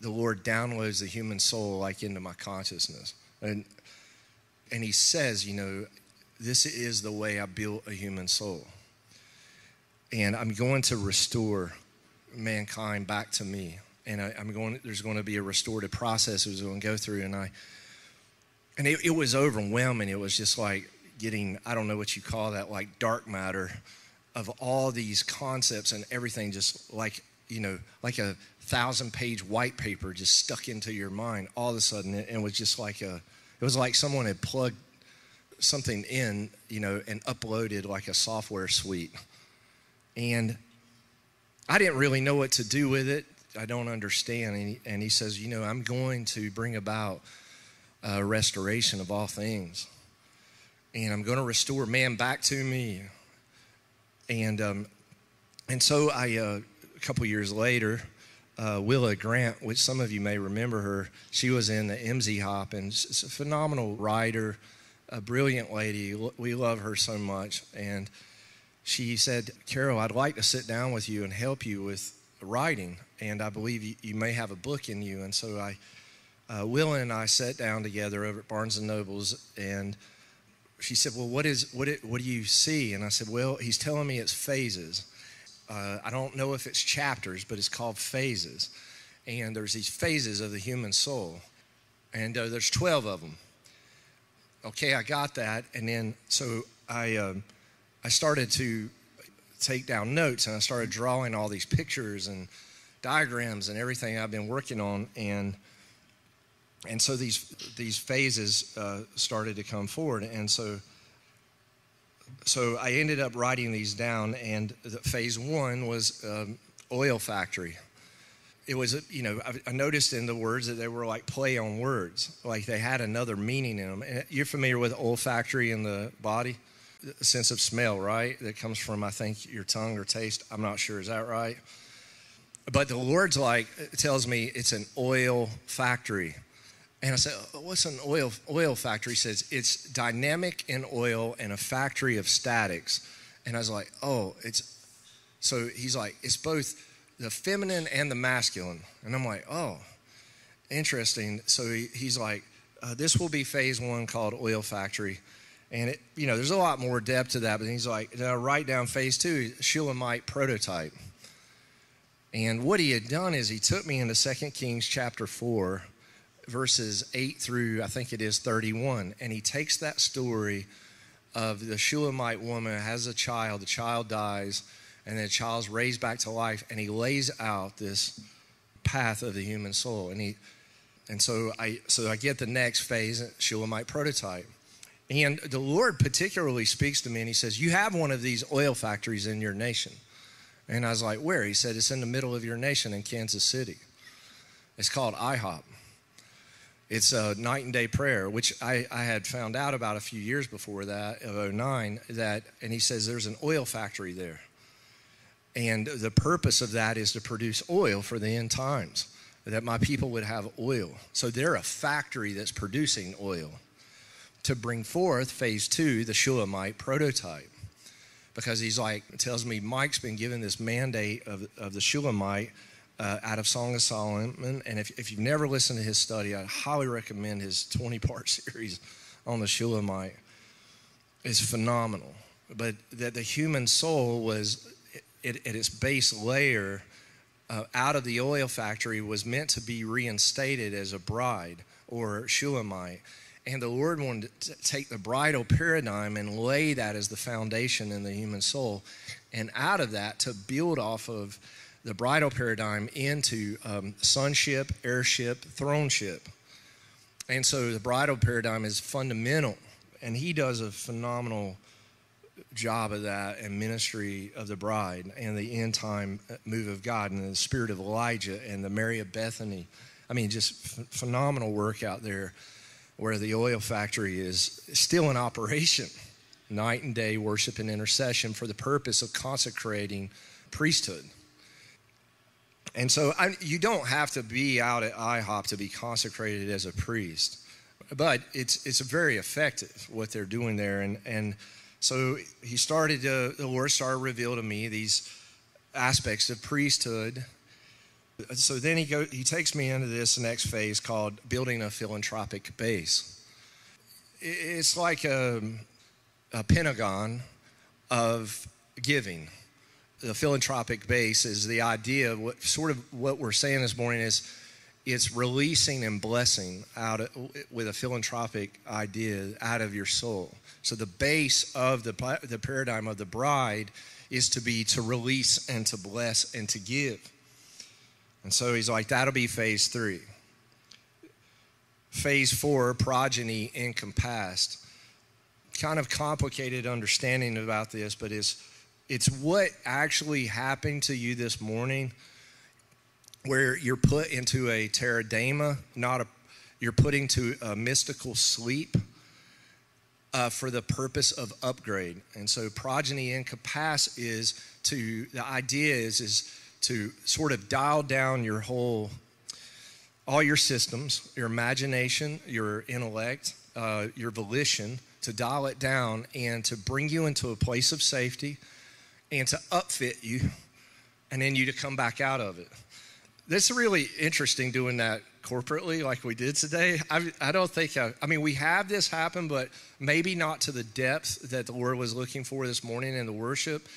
S1: the Lord downloads the human soul like into my consciousness, and and he says, you know, this is the way I built a human soul. And I'm going to restore mankind back to me. And I, am going, there's going to be a restorative process we're going to go through. And I, and it, it was overwhelming. It was just like getting, I don't know what you call that, like dark matter of all these concepts and everything just like, you know, like a thousand page white paper just stuck into your mind all of a sudden. And it was just like a, it was like someone had plugged something in, you know, and uploaded like a software suite. And I didn't really know what to do with it. I don't understand. And he, and he says, You know, I'm going to bring about a restoration of all things. And I'm going to restore man back to me. And, um, and so I, uh, a couple years later, uh, Willa Grant, which some of you may remember her. She was in the MZ Hop and she's a phenomenal writer, a brilliant lady. We love her so much. And she said, Carol, I'd like to sit down with you and help you with writing. And I believe you, you may have a book in you. And so I, uh, Willa and I sat down together over at Barnes and Nobles and she said, Well, what, is, what, it, what do you see? And I said, Well, he's telling me it's phases uh, I don't know if it's chapters, but it's called phases. And there's these phases of the human soul, and uh, there's 12 of them. Okay, I got that, and then so I um, I started to take down notes, and I started drawing all these pictures and diagrams and everything I've been working on, and and so these these phases uh, started to come forward, and so so I ended up writing these down, and the, phase one was um, oil factory. It was, you know, I, noticed in the words that they were like play on words, like they had another meaning in them. You're familiar with olfactory in the body, the sense of smell, right? That comes from, I think, your tongue or taste. I'm not sure. Is that right? But the Lord's like uh, tells me it's an oil factory. And I said, uh, What's an oil, oil factory? He says, It's dynamic in oil and a factory of statics. And I was like, Oh, it's so he's like, It's both the feminine and the masculine. And I'm like, Oh. interesting. So he, he's like, uh, this will be phase one called Oil Factory. And it, you know, there's a lot more depth to that, but he's like, now write down phase two, Shulamite prototype. And what he had done is he took me into 2 Kings chapter 4, verses 8 through, I think it is 31. And he takes that story of the Shulamite woman has a child, the child dies, and the child's raised back to life, and he lays out this path of the human soul. And he and so I so I get the next phase, Shulamite prototype. And the Lord particularly speaks to me and he says, You have one of these oil factories in your nation. And I was like, Where? He said, It's in the middle of your nation in Kansas City. It's called IHOP. It's a night and day prayer, which I, I had found out about a few years before that, of 09, that, and he says there's an oil factory there. And the purpose of that is to produce oil for the end times, that my people would have oil. So they're a factory that's producing oil to bring forth phase two, the Shulamite prototype. Because he's like, tells me Mike's been given this mandate of, of the Shulamite uh, out of Song of Solomon. And if, if you've never listened to his study, I highly recommend his 20 part series on the Shulamite. It's phenomenal. But that the human soul was, at its base layer, uh, out of the oil factory, was meant to be reinstated as a bride or Shulamite. And the Lord wanted to take the bridal paradigm and lay that as the foundation in the human soul. And out of that, to build off of the bridal paradigm into um, sonship, heirship, throneship. And so the bridal paradigm is fundamental. And he does a phenomenal job of that and ministry of the bride and the end time uh, move of God and the spirit of Elijah and the Mary of Bethany. I mean, just phenomenal work out there where the oil factory is still in operation, night and day worship and intercession for the purpose of consecrating priesthood. And so I, you don't have to be out at IHOP to be consecrated as a priest, but it's it's very effective what they're doing there. And and so he started to, the Lord started to reveal to me these aspects of priesthood. So then he go he takes me into this next phase called building a philanthropic base. It's like a, a pentagon of giving the philanthropic base is the idea what sort of what we're saying this morning is it's releasing and blessing out of, with a philanthropic idea out of your soul. So the base of the the paradigm of the bride is to be to release and to bless and to give. And so he's like that'll be phase 3. Phase 4 progeny encompassed. Kind of complicated understanding about this but it's, it's what actually happened to you this morning where you're put into a tardemah, not a, you're put into a mystical sleep uh, for the purpose of upgrade. And so progeny incapac is to, the idea is, is to sort of dial down your whole, all your systems, your imagination, your intellect, uh, your volition, to dial it down and to bring you into a place of safety and to upfit you and then you to come back out of it. This is really interesting doing that corporately like we did today. I, I don't think, I, I mean, we have this happen, but maybe not to the depth that the Lord was looking for this morning in the worship.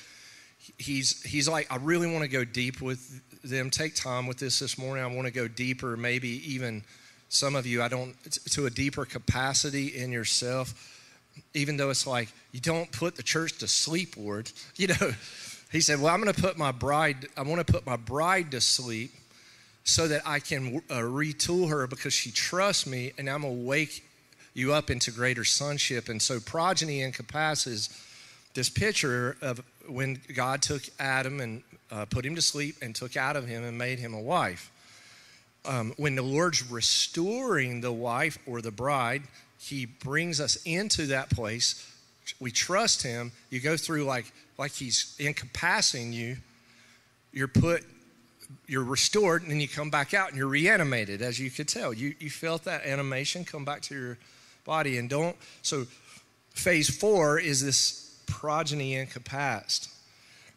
S1: He's, he's like, I really want to go deep with them. Take time with this this morning. I want to go deeper, maybe even some of you, I don't, to a deeper capacity in yourself even though it's like you don't put the church to sleep, Lord. You know, he said, Well, I'm going to put my bride, I want to put my bride to sleep so that I can uh, retool her because she trusts me and I'm going to wake you up into greater sonship. And so, progeny is this picture of when God took Adam and uh, put him to sleep and took out of him and made him a wife. Um, when the Lord's restoring the wife or the bride, he brings us into that place. We trust him. You go through like like he's incapacitating you. You're put, you're restored, and then you come back out and you're reanimated, as you could tell. You you felt that animation come back to your body, and don't. So, phase four is this progeny incapacitated,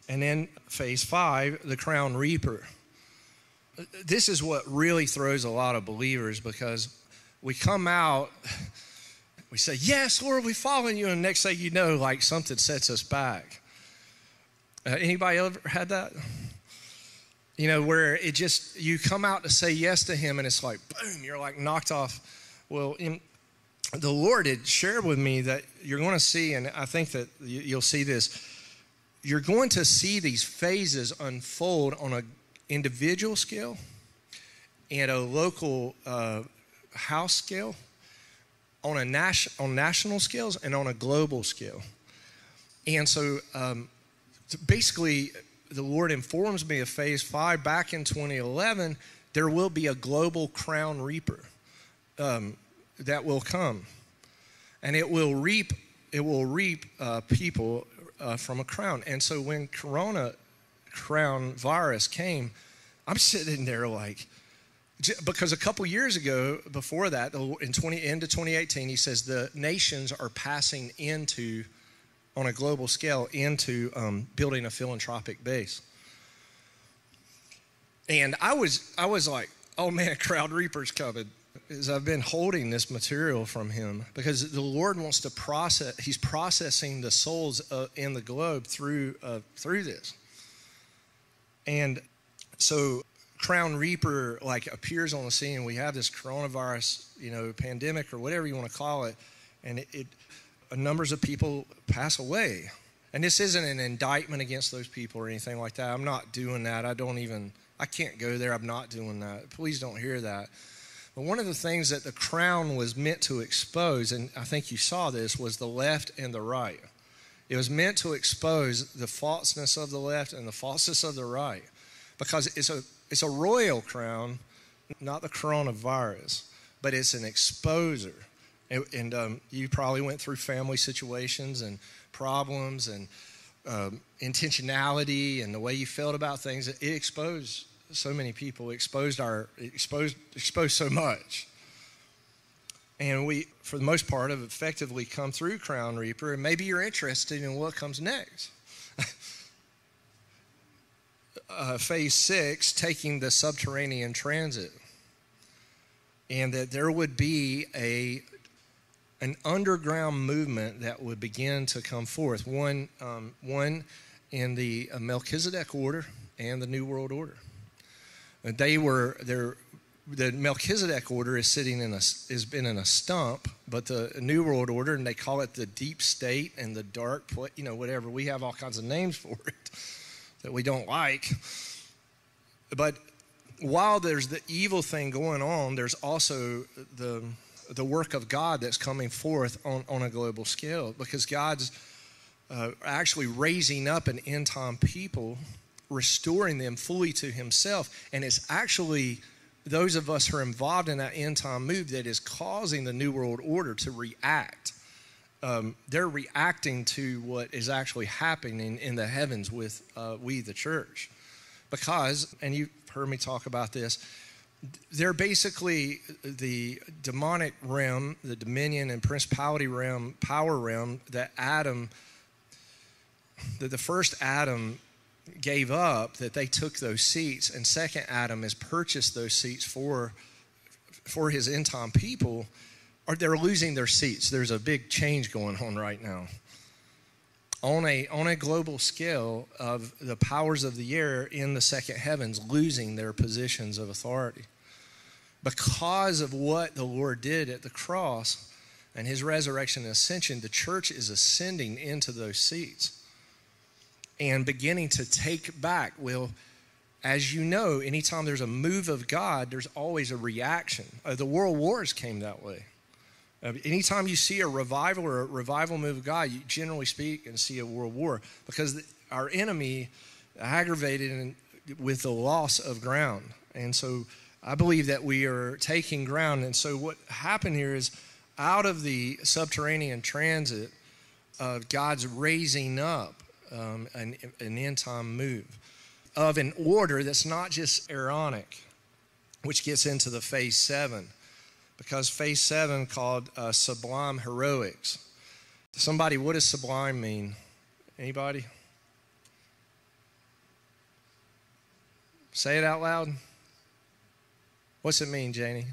S1: and then phase five, the crown reaper. this is what really throws a lot of believers because we come out, we say, Yes, Lord, we follow you. And next thing you know, like something sets us back. Uh, anybody ever had that? You know, where it just, you come out to say yes to Him and it's like, boom, you're like knocked off. Well, in, the Lord had shared with me that you're going to see, and I think that you'll see this, you're going to see these phases unfold on an individual scale and a local uh, house scale, on a nas- on national scales, and on a global scale. And so, um, basically, the Lord informs me of phase five back in 2011. There will be a global crown reaper um, that will come, and it will reap. It will reap uh, people uh, from a crown. And so, when Corona crown virus came, I'm sitting there like, because a couple years ago, before that, in 20 into 2018, he says the nations are passing into, on a global scale, into um, building a philanthropic base. And I was, I was like, oh man, crown reapers coming. As I've been holding this material from him because the Lord wants to process. He's processing the souls uh, in the globe through uh, through this. And so crown reaper like appears on the scene we have this coronavirus you know pandemic or whatever you want to call it and it, it numbers of people pass away. And this isn't an indictment against those people or anything like that. I'm not doing that. I don't even i can't go there. I'm not doing that. Please don't hear that. But one of the things that the crown was meant to expose and i think you saw this was the left and the right. It was meant to expose the falseness of the left and the falseness of the right. Because it's a it's a royal crown, not the coronavirus, but it's an exposer. And, and um, you probably went through family situations and problems and um, intentionality and the way you felt about things. It exposed so many people. It exposed our exposed exposed so much. And we, for the most part, have effectively come through Crown Reaper. And maybe you're interested in what comes next. uh, phase six taking the subterranean transit, and that there would be a an underground movement that would begin to come forth. One, um, one in the Melchizedek order and the New World Order. They were there. The Melchizedek order is sitting in a has been in a stump, but the New World Order, and they call it the deep state and the dark, you know, whatever. We have all kinds of names for it that we don't like. But while there's the evil thing going on, there's also the, the work of God that's coming forth on, on a global scale because God's uh, actually raising up an end time people, restoring them fully to Himself. And it's actually those of us who are involved in that end time move that is causing the New World Order to react um, they're reacting to what is actually happening in the heavens with uh, we, the church. Because, and you've heard me talk about this, they're basically the demonic realm, the dominion and principality realm, power realm that Adam, that the first Adam gave up, that they took those seats, and second Adam has purchased those seats for, for his end time people are they're losing their seats. There's a big change going on right now. On a, on a global scale of the powers of the air in the second heavens losing their positions of authority. Because of what the Lord did at the cross and his resurrection and ascension, the church is ascending into those seats and beginning to take back. Well, as you know, anytime there's a move of God, there's always a reaction. Uh, the world wars came that way. Uh, anytime you see a revival or a revival move of God, you generally speak and see a world war because the, our enemy aggravated in, with the loss of ground. And so I believe that we are taking ground. And so what happened here is out of the subterranean transit, of God's raising up um, an, an end time move of an order that's not just Aaronic, which gets into the phase seven because phase seven called uh, sublime heroics. Somebody, what does sublime mean? Anybody? Say it out loud. What's it mean, Janie?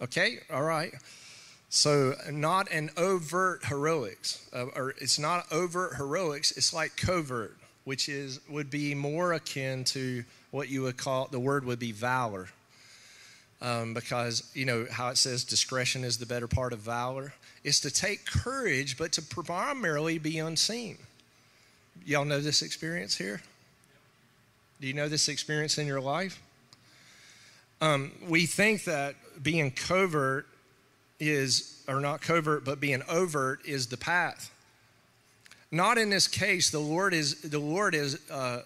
S1: Okay, all right. So, not an overt heroics, uh, or it's not overt heroics. It's like covert, which is would be more akin to what you would call the word would be valor, um, because you know how it says discretion is the better part of valor. Is to take courage, but to primarily be unseen. Y'all know this experience here. Do you know this experience in your life? Um, we think that being covert is, or not covert, but being overt is the path. Not in this case. The Lord is the Lord is uh,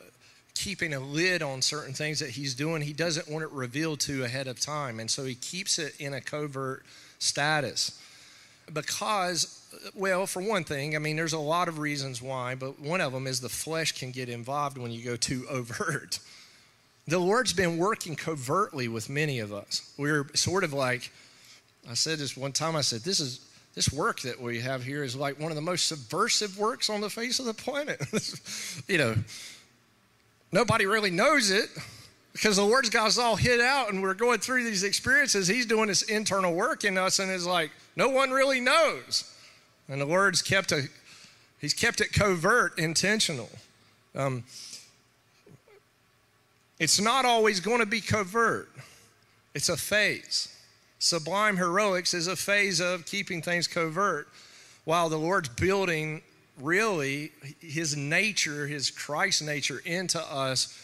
S1: keeping a lid on certain things that He's doing. He doesn't want it revealed to ahead of time, and so He keeps it in a covert status. Because, well, for one thing, I mean, there's a lot of reasons why, but one of them is the flesh can get involved when you go too overt. The Lord's been working covertly with many of us. We're sort of like I said this one time, I said, this is this work that we have here is like one of the most subversive works on the face of the planet. you know, nobody really knows it because the Lord's got us all hid out and we're going through these experiences. He's doing this internal work in us and it's like, no one really knows. And the Lord's kept a, he's kept it covert, intentional. Um, it's not always going to be covert. It's a phase. Sublime heroics is a phase of keeping things covert while the Lord's building really his nature, his Christ nature into us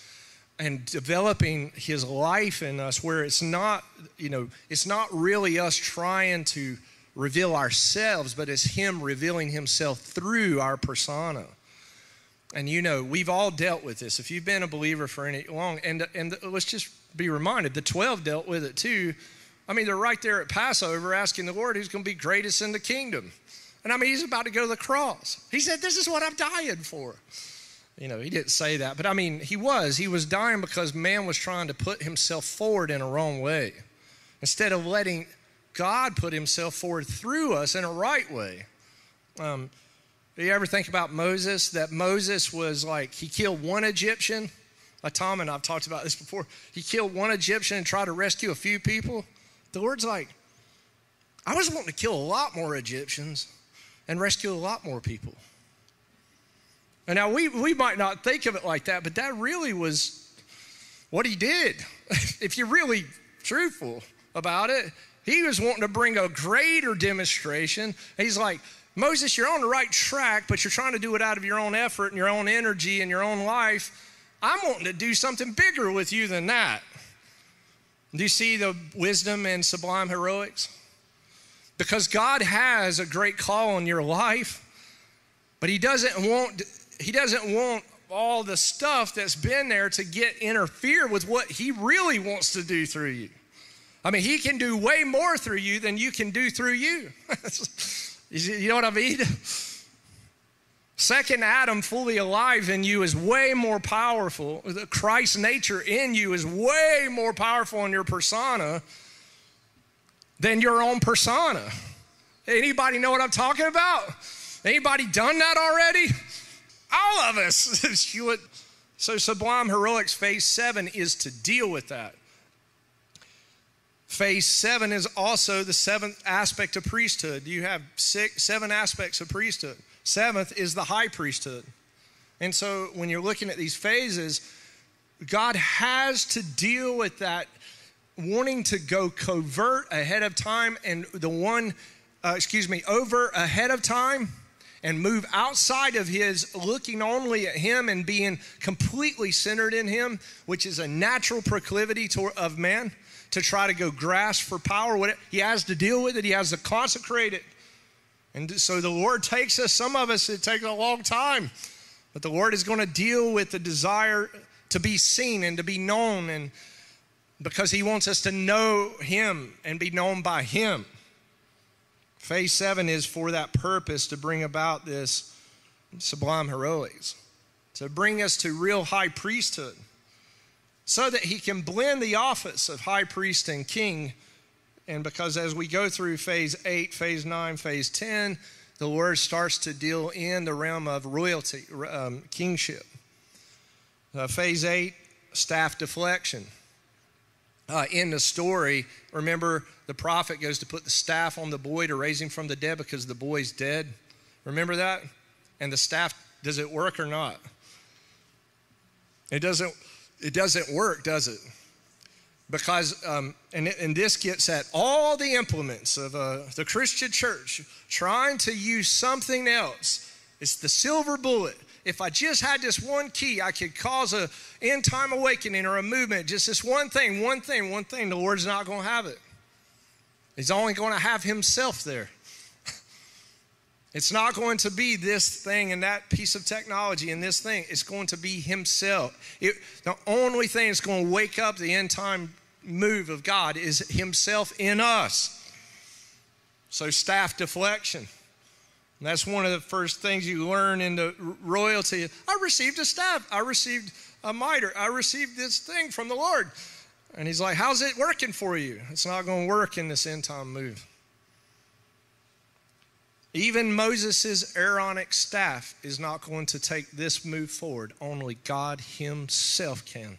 S1: and developing his life in us where it's not, you know, it's not really us trying to reveal ourselves, but it's him revealing himself through our persona. And you know, we've all dealt with this. If you've been a believer for any long, and and let's just be reminded, the 12 dealt with it too I mean, they're right there at Passover asking the Lord who's going to be greatest in the kingdom. And I mean, he's about to go to the cross. He said, This is what I'm dying for. You know, he didn't say that, but I mean, he was. He was dying because man was trying to put himself forward in a wrong way instead of letting God put himself forward through us in a right way. Um, do you ever think about Moses? That Moses was like, he killed one Egyptian. Like Tom and I've talked about this before. He killed one Egyptian and tried to rescue a few people. The Lord's like, I was wanting to kill a lot more Egyptians and rescue a lot more people. And now we, we might not think of it like that, but that really was what he did. if you're really truthful about it, he was wanting to bring a greater demonstration. He's like, Moses, you're on the right track, but you're trying to do it out of your own effort and your own energy and your own life. I'm wanting to do something bigger with you than that. Do you see the wisdom and sublime heroics? Because God has a great call on your life, but He doesn't want He doesn't want all the stuff that's been there to get interfere with what He really wants to do through you. I mean, He can do way more through you than you can do through you. you know what I mean? Second Adam, fully alive in you, is way more powerful. The Christ nature in you is way more powerful in your persona than your own persona. Anybody know what I'm talking about? Anybody done that already? All of us. so, Sublime Heroics Phase 7 is to deal with that. Phase 7 is also the seventh aspect of priesthood. You have six, seven aspects of priesthood. Seventh is the high priesthood. And so when you're looking at these phases, God has to deal with that wanting to go covert ahead of time and the one, uh, excuse me, over ahead of time and move outside of his looking only at him and being completely centered in him, which is a natural proclivity to, of man to try to go grasp for power. What he has to deal with it, he has to consecrate it. And so the Lord takes us, some of us, it takes a long time, but the Lord is going to deal with the desire to be seen and to be known, and because He wants us to know Him and be known by Him. Phase seven is for that purpose to bring about this sublime heroics, to bring us to real high priesthood, so that He can blend the office of high priest and king and because as we go through phase eight, phase nine, phase 10, the Lord starts to deal in the realm of royalty, um, kingship. Uh, phase eight, staff deflection. Uh, in the story, remember the prophet goes to put the staff on the boy to raise him from the dead because the boy's dead. Remember that? And the staff, does it work or not? It doesn't, it doesn't work, does it? Because, um, and, and this gets at all the implements of uh, the Christian church trying to use something else. It's the silver bullet. If I just had this one key, I could cause a end time awakening or a movement. Just this one thing, one thing, one thing. The Lord's not going to have it. He's only going to have Himself there. It's not going to be this thing and that piece of technology and this thing. It's going to be Himself. It, the only thing that's going to wake up the end time move of God is Himself in us. So, staff deflection. And that's one of the first things you learn in the royalty. I received a staff, I received a mitre, I received this thing from the Lord. And He's like, How's it working for you? It's not going to work in this end time move. Even Moses' Aaronic staff is not going to take this move forward. Only God Himself can.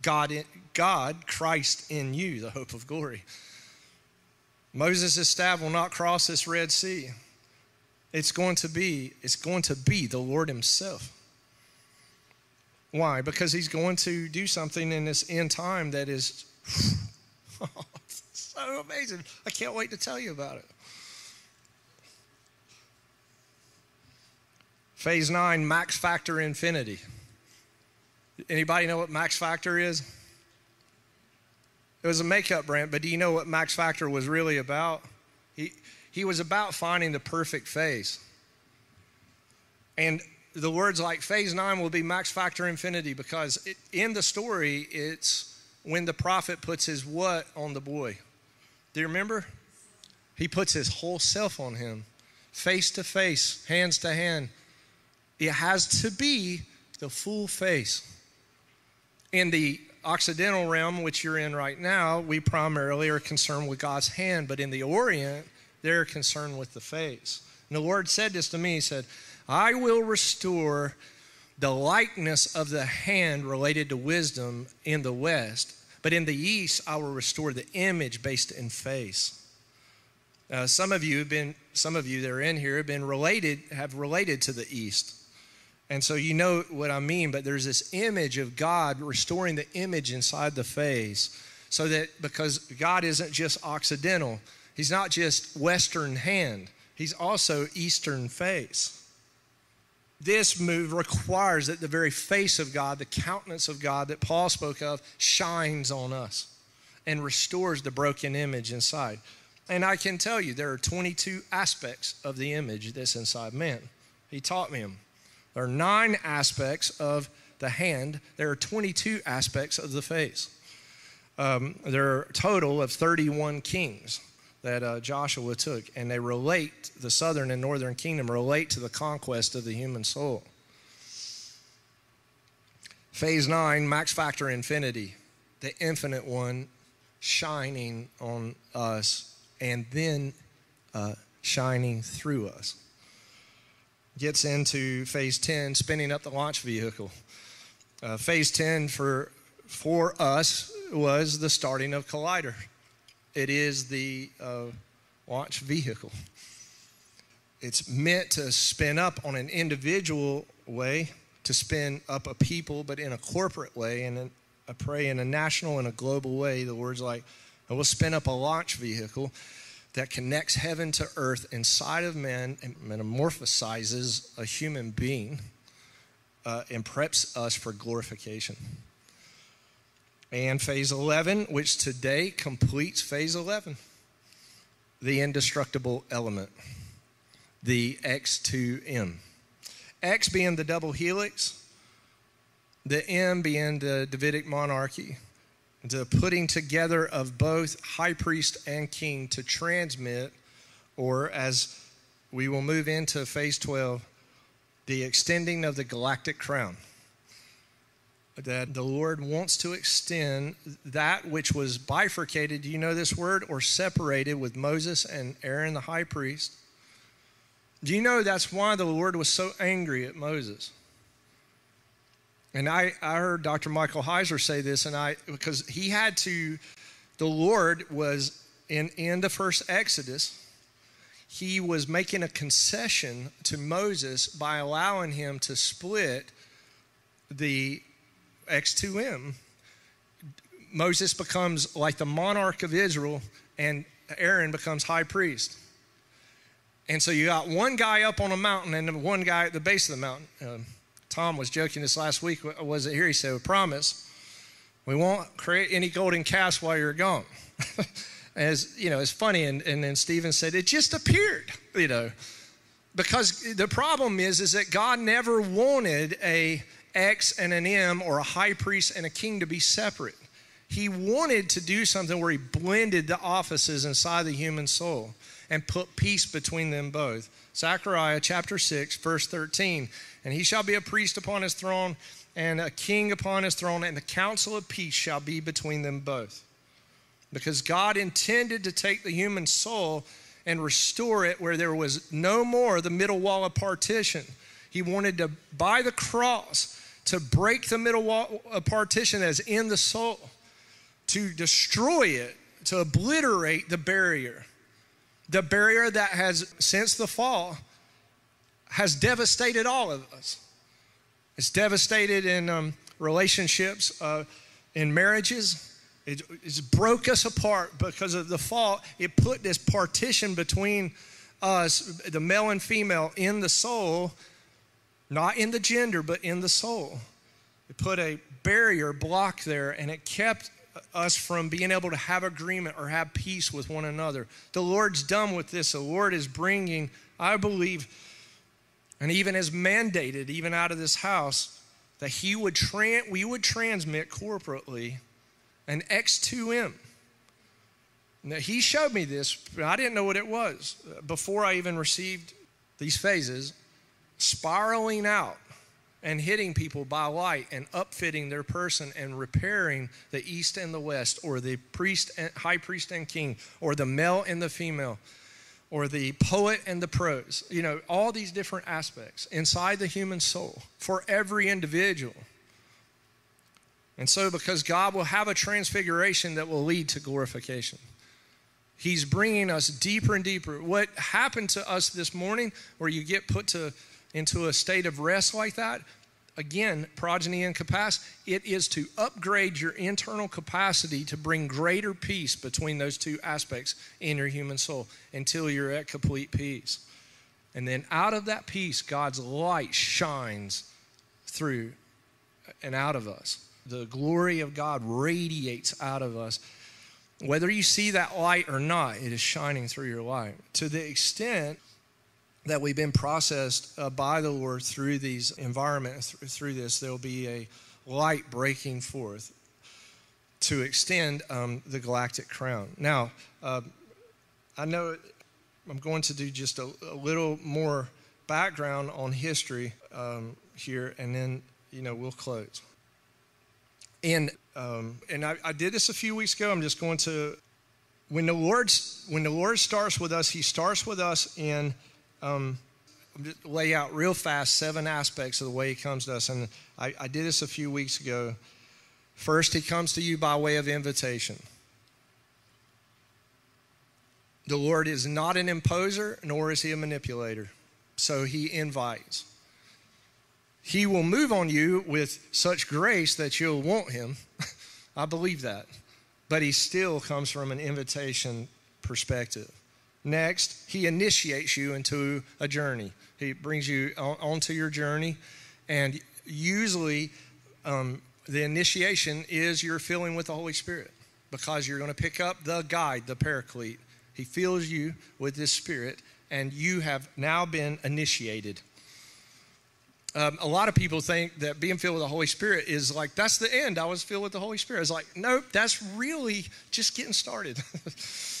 S1: God, in, God, Christ in you, the hope of glory. Moses' staff will not cross this Red Sea. It's going to be, it's going to be the Lord Himself. Why? Because He's going to do something in this end time that is so amazing. I can't wait to tell you about it. Phase nine, max factor infinity. Anybody know what max factor is? It was a makeup brand, but do you know what max factor was really about? He, he was about finding the perfect phase. And the words like phase nine will be max factor infinity because it, in the story, it's when the prophet puts his what on the boy. Do you remember? He puts his whole self on him, face to face, hands to hand, it has to be the full face. In the Occidental realm, which you're in right now, we primarily are concerned with God's hand, but in the Orient, they're concerned with the face. And the Lord said this to me He said, I will restore the likeness of the hand related to wisdom in the West, but in the East, I will restore the image based in face. Uh, some of you have been, some of you that are in here have been related, have related to the East. And so you know what I mean, but there's this image of God restoring the image inside the face so that because God isn't just Occidental, He's not just Western hand, He's also Eastern face. This move requires that the very face of God, the countenance of God that Paul spoke of, shines on us and restores the broken image inside. And I can tell you, there are 22 aspects of the image that's inside man. He taught me them. There are nine aspects of the hand, there are 22 aspects of the face. Um, there are a total of 31 kings that uh, Joshua took, and they relate, the southern and northern kingdom relate to the conquest of the human soul. Phase nine, max factor infinity, the infinite one shining on us and then uh, shining through us gets into phase 10, spinning up the launch vehicle. Uh, phase 10 for, for us was the starting of Collider. It is the uh, launch vehicle. It's meant to spin up on an individual way, to spin up a people, but in a corporate way, and I pray in a national and a global way. The words like, I will spin up a launch vehicle that connects heaven to earth inside of man and metamorphosizes a human being uh, and preps us for glorification. And phase 11, which today completes phase 11, the indestructible element, the X2M. X being the double helix, the M being the Davidic monarchy, the putting together of both high priest and king to transmit, or as we will move into phase 12, the extending of the galactic crown. That the Lord wants to extend that which was bifurcated, do you know this word? Or separated with Moses and Aaron the high priest. Do you know that's why the Lord was so angry at Moses? And I, I heard Dr. Michael Heiser say this, and I because he had to, the Lord was in in the first Exodus, he was making a concession to Moses by allowing him to split the X2M. Moses becomes like the monarch of Israel, and Aaron becomes high priest. And so you got one guy up on a mountain and one guy at the base of the mountain. Um, Tom was joking this last week. Was it here? He said, "Promise, we won't create any golden calves while you're gone." As you know, it's funny. And, and then Stephen said, "It just appeared." You know, because the problem is, is that God never wanted a X and an M or a high priest and a king to be separate. He wanted to do something where he blended the offices inside the human soul and put peace between them both. Zechariah chapter 6, verse 13. And he shall be a priest upon his throne and a king upon his throne, and the counsel of peace shall be between them both. Because God intended to take the human soul and restore it where there was no more the middle wall of partition. He wanted to, by the cross, to break the middle wall of partition as in the soul, to destroy it, to obliterate the barrier the barrier that has, since the fall, has devastated all of us. It's devastated in um, relationships, uh, in marriages. It, it's broke us apart because of the fall. It put this partition between us, the male and female, in the soul, not in the gender, but in the soul. It put a barrier block there, and it kept us from being able to have agreement or have peace with one another. The Lord's done with this. The Lord is bringing, I believe, and even has mandated, even out of this house, that He would tran- we would transmit corporately an X2M. Now, he showed me this, I didn't know what it was before I even received these phases, spiraling out and hitting people by light and upfitting their person and repairing the east and the west or the priest and high priest and king or the male and the female or the poet and the prose you know all these different aspects inside the human soul for every individual. And so because god will have a transfiguration that will lead to glorification. He's bringing us deeper and deeper. What happened to us this morning where you get put to into a state of rest like that, again, progeny and capacity, it is to upgrade your internal capacity to bring greater peace between those two aspects in your human soul until you're at complete peace. And then out of that peace, God's light shines through and out of us. The glory of God radiates out of us. Whether you see that light or not, it is shining through your life. To the extent that we've been processed uh, by the Lord through these environments, th- through this, there'll be a light breaking forth to extend um, the galactic crown. Now, uh, I know I'm going to do just a, a little more background on history um, here, and then you know we'll close. And um, and I, I did this a few weeks ago. I'm just going to when the Lord when the Lord starts with us, He starts with us in um, lay out real fast seven aspects of the way he comes to us. And I, I did this a few weeks ago. First, he comes to you by way of invitation. The Lord is not an imposer, nor is he a manipulator. So he invites. He will move on you with such grace that you'll want him. I believe that. But he still comes from an invitation perspective. Next, he initiates you into a journey. He brings you on, onto your journey, and usually um, the initiation is your filling with the Holy Spirit because you're going to pick up the guide, the paraclete. He fills you with this Spirit, and you have now been initiated. Um, a lot of people think that being filled with the Holy Spirit is like, that's the end. I was filled with the Holy Spirit. It's like, nope, that's really just getting started.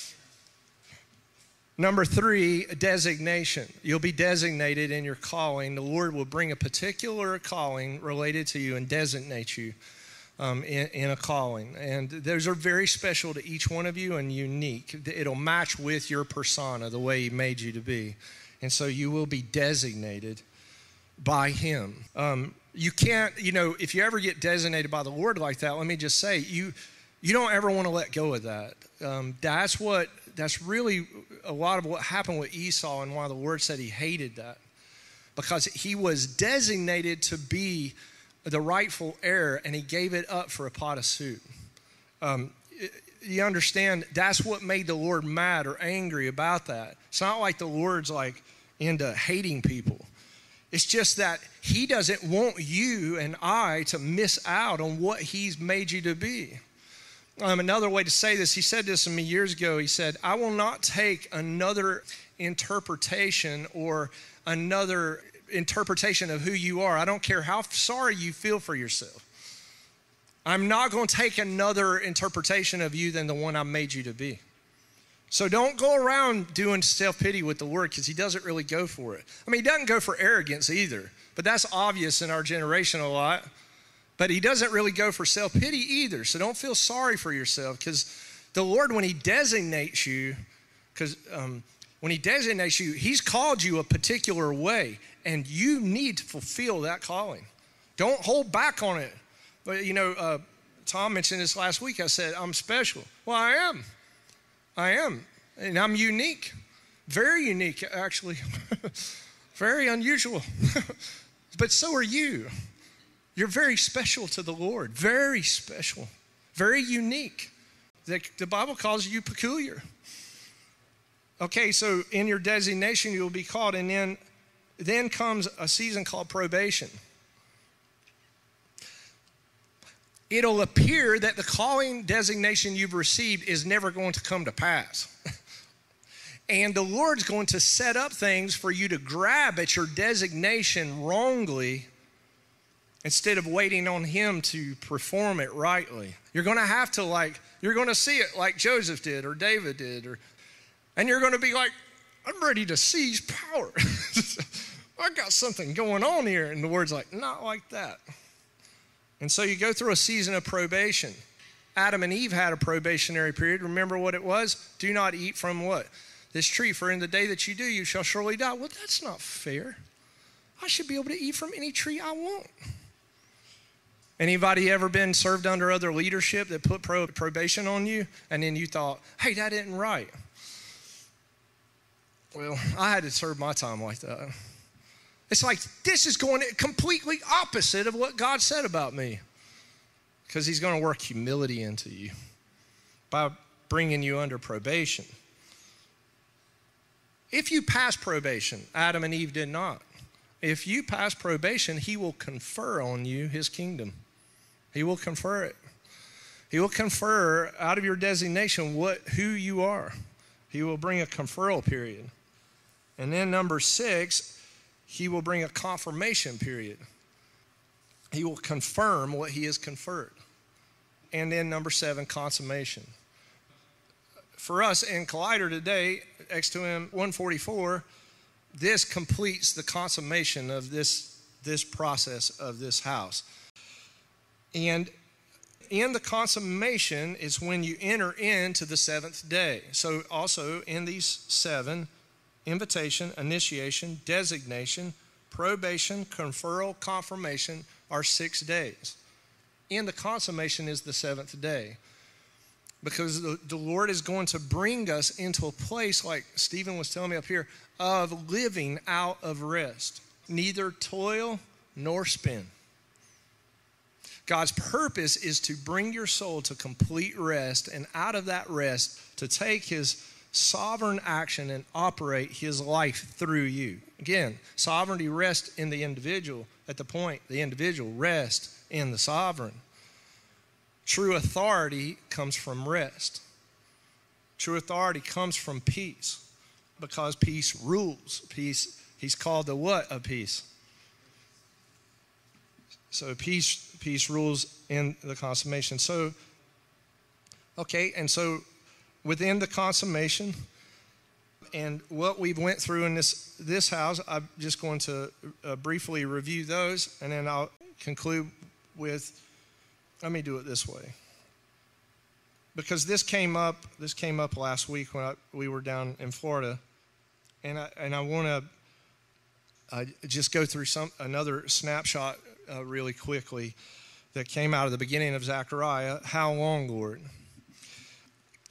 S1: Number three, designation. You'll be designated in your calling. The Lord will bring a particular calling related to you and designate you um, in, in, a calling. And those are very special to each one of you and unique. It'll match with your persona, the way He made you to be. And so you will be designated by Him. Um, You can't, you know, if you ever get designated by the Lord like that, let me just say, you you don't ever want to let go of that. Um, that's what that's really a lot of what happened with Esau and why the Lord said he hated that. Because he was designated to be the rightful heir and he gave it up for a pot of soup. Um, you understand that's what made the Lord mad or angry about that. It's not like the Lord's like into hating people. It's just that he doesn't want you and I to miss out on what he's made you to be. Um, another way to say this, he said this to me years ago. He said, I will not take another interpretation or another interpretation of who you are. I don't care how sorry you feel for yourself. I'm not going to take another interpretation of you than the one I made you to be. So don't go around doing self pity with the word because he doesn't really go for it. I mean, he doesn't go for arrogance either, but that's obvious in our generation a lot. But he doesn't really go for self pity either. So don't feel sorry for yourself because the Lord, when he designates you, because um, when he designates you, he's called you a particular way, and you need to fulfill that calling. Don't hold back on it. But you know, uh, Tom mentioned this last week. I said, I'm special. Well, I am. I am. And I'm unique. Very unique, actually. very unusual. but so are you. You're very special to the Lord. Very special. Very unique. The, the Bible calls you peculiar. Okay, so in your designation, you'll be called, and then, then comes a season called probation. it'll appear that the calling designation you've received is never going to come to pass. and the Lord's going to set up things for you to grab at your designation wrongly instead of waiting on Him to perform it rightly. You're going to have to, like, you're going to see it like Joseph did or David did, or, and you're going to be like, I'm ready to seize power. I got something going on here. And the word's like, not like that. And so you go through a season of probation. Adam and Eve had a probationary period. Remember what it was? Do not eat from what? This tree, for in the day that you do, you shall surely die. Well, that's not fair. I should be able to eat from any tree I want. Anybody ever been served under other leadership that put probation on you and then you thought, hey, that isn't right? Well, I had to serve my time like that. It's like this is going completely opposite of what God said about me. Because He's going to work humility into you by bringing you under probation. If you pass probation, Adam and Eve did not. If you pass probation, He will confer on you His kingdom. He will confer it. He will confer out of your designation what who you are. He will bring a conferral period. And then number six, he will bring a confirmation period. He will confirm what he has conferred. And then number seven, consummation. For us in Collider today, X2M 144, this completes the consummation of this, this process of this house. And in the consummation is when you enter into the seventh day. So, also in these seven, invitation, initiation, designation, probation, conferral, confirmation are six days. In the consummation is the seventh day. Because the, the Lord is going to bring us into a place, like Stephen was telling me up here, of living out of rest. Neither toil nor spin. God's purpose is to bring your soul to complete rest, and out of that rest, to take His sovereign action and operate his life through you. Again, sovereignty rests in the individual at the point the individual rests in the sovereign. True authority comes from rest. True authority comes from peace because peace rules. Peace, he's called the what of peace? So peace, peace rules in the consummation. So, okay, and so within the consummation and what we've went through in this this house i'm just going to uh, briefly review those and then i'll conclude with let me do it this way because this came up this came up last week when I, we were down in florida and i and i want to uh, just go through some another snapshot uh, really quickly that came out of the beginning of Zechariah. How long, Lord?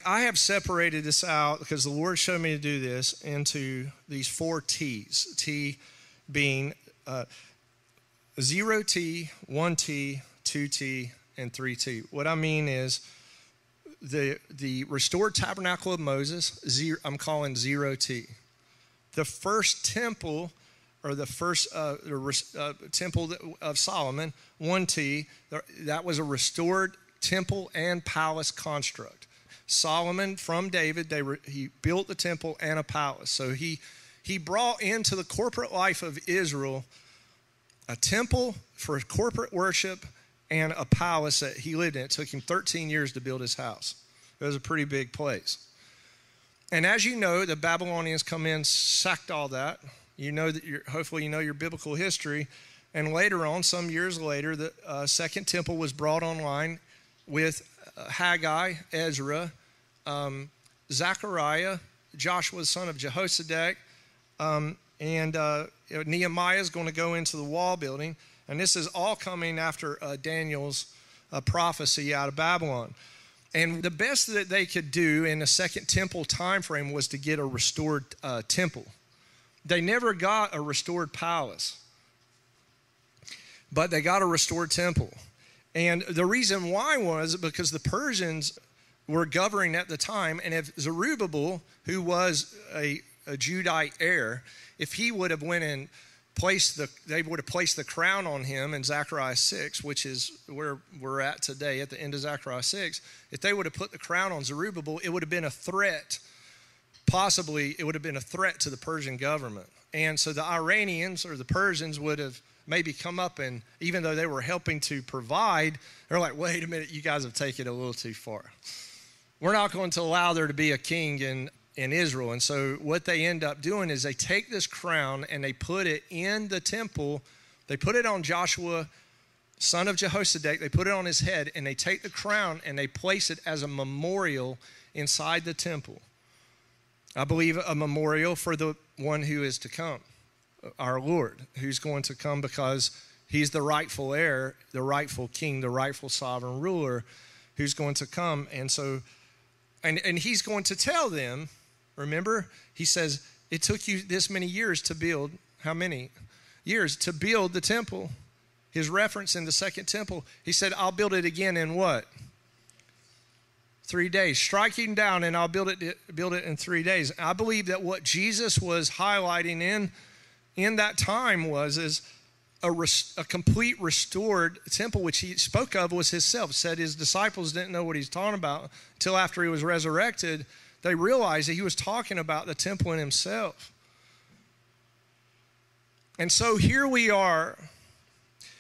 S1: I have separated this out because the Lord showed me to do this into these four T's. T being uh, zero T, one T, two T, and three T. What I mean is the the restored tabernacle of Moses. Zero, I'm calling zero T. The first temple or the first uh, uh, temple of Solomon, one T. That was a restored temple and palace construct. Solomon from David, they were, he built the temple and a palace. So he, he brought into the corporate life of Israel a temple for corporate worship and a palace that he lived in. It took him 13 years to build his house. It was a pretty big place. And as you know, the Babylonians come in, sacked all that. You know that you're, hopefully you know your biblical history. And later on, some years later, the uh, second temple was brought online with uh, Haggai, Ezra, um, Zechariah, Joshua, son of Jehozadak, um, and uh, Nehemiah is going to go into the wall building. And this is all coming after uh, Daniel's uh, prophecy out of Babylon. And the best that they could do in the second temple time frame was to get a restored uh, temple. They never got a restored palace, but they got a restored temple. And the reason why was because the Persians were governing at the time, and if Zerubbabel, who was a, a Judite heir, if he would have went and placed the, they would have placed the crown on him in Zechariah 6, which is where we're at today at the end of Zechariah 6. If they would have put the crown on Zerubbabel, it would have been a threat. Possibly, it would have been a threat to the Persian government. And so the Iranians or the Persians would have maybe come up and, even though they were helping to provide, they're like, wait a minute, you guys have taken it a little too far. We're not going to allow there to be a king in in Israel. And so what they end up doing is they take this crown and they put it in the temple. They put it on Joshua, son of Jehozadak. They put it on his head and they take the crown and they place it as a memorial inside the temple. I believe a memorial for the one who is to come, our Lord, who's going to come because he's the rightful heir, the rightful king, the rightful sovereign ruler who's going to come. And so, and, and he's going to tell them Remember? He says, It took you this many years to build. How many? Years to build the temple. His reference in the second temple, he said, I'll build it again in what? Three days. Striking down, and I'll build it, build it in three days. I believe that what Jesus was highlighting in, in that time was is a, res, a complete restored temple, which he spoke of was himself. Said his disciples didn't know what he's talking about until after he was resurrected they realized that he was talking about the temple in himself. And so here we are.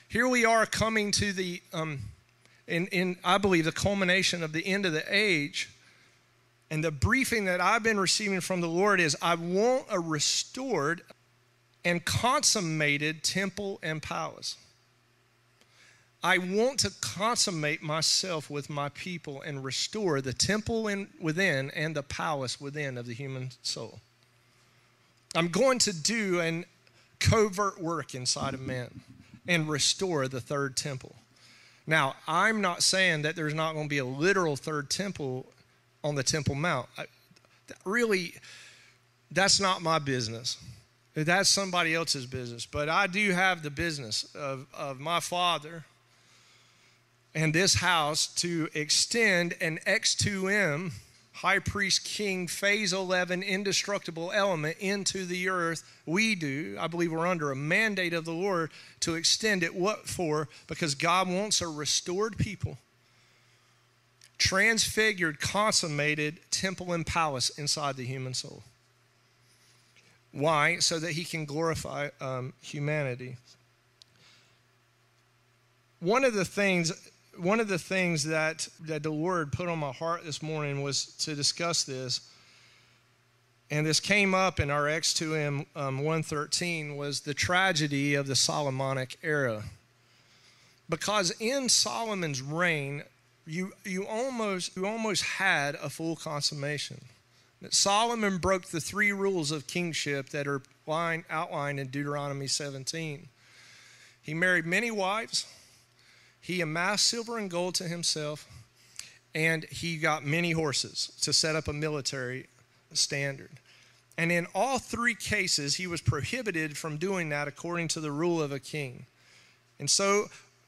S1: Here we are coming to the, um, in, in, I believe, the culmination of the end of the age. And the briefing that I've been receiving from the Lord is I want a restored and consummated temple and palace. I want to consummate myself with my people and restore the temple in, within and the palace within of the human soul. I'm going to do an covert work inside of men and restore the third temple. Now, I'm not saying that there's not going to be a literal third temple on the Temple Mount. I, really, that's not my business. That's somebody else's business. But I do have the business of, of my father and this house to extend an X2M high priest king phase 11 indestructible element into the earth. We do. I believe we're under a mandate of the lord to extend it. What for? Because god wants a restored people transfigured consummated temple and palace inside the human soul. Why? So that he can glorify um, humanity. One of the things one of the things that, that the Lord put on my heart this morning was to discuss this. And this came up in our X2M um, 113 was the tragedy of the Solomonic era. Because in Solomon's reign, you, you, almost, you almost had a full consummation. Solomon broke the three rules of kingship that are line, outlined in Deuteronomy 17. He married many wives. He amassed silver and gold to himself, and he got many horses to set up a military standard. And in all three cases, he was prohibited from doing that according to the rule of a king. And so,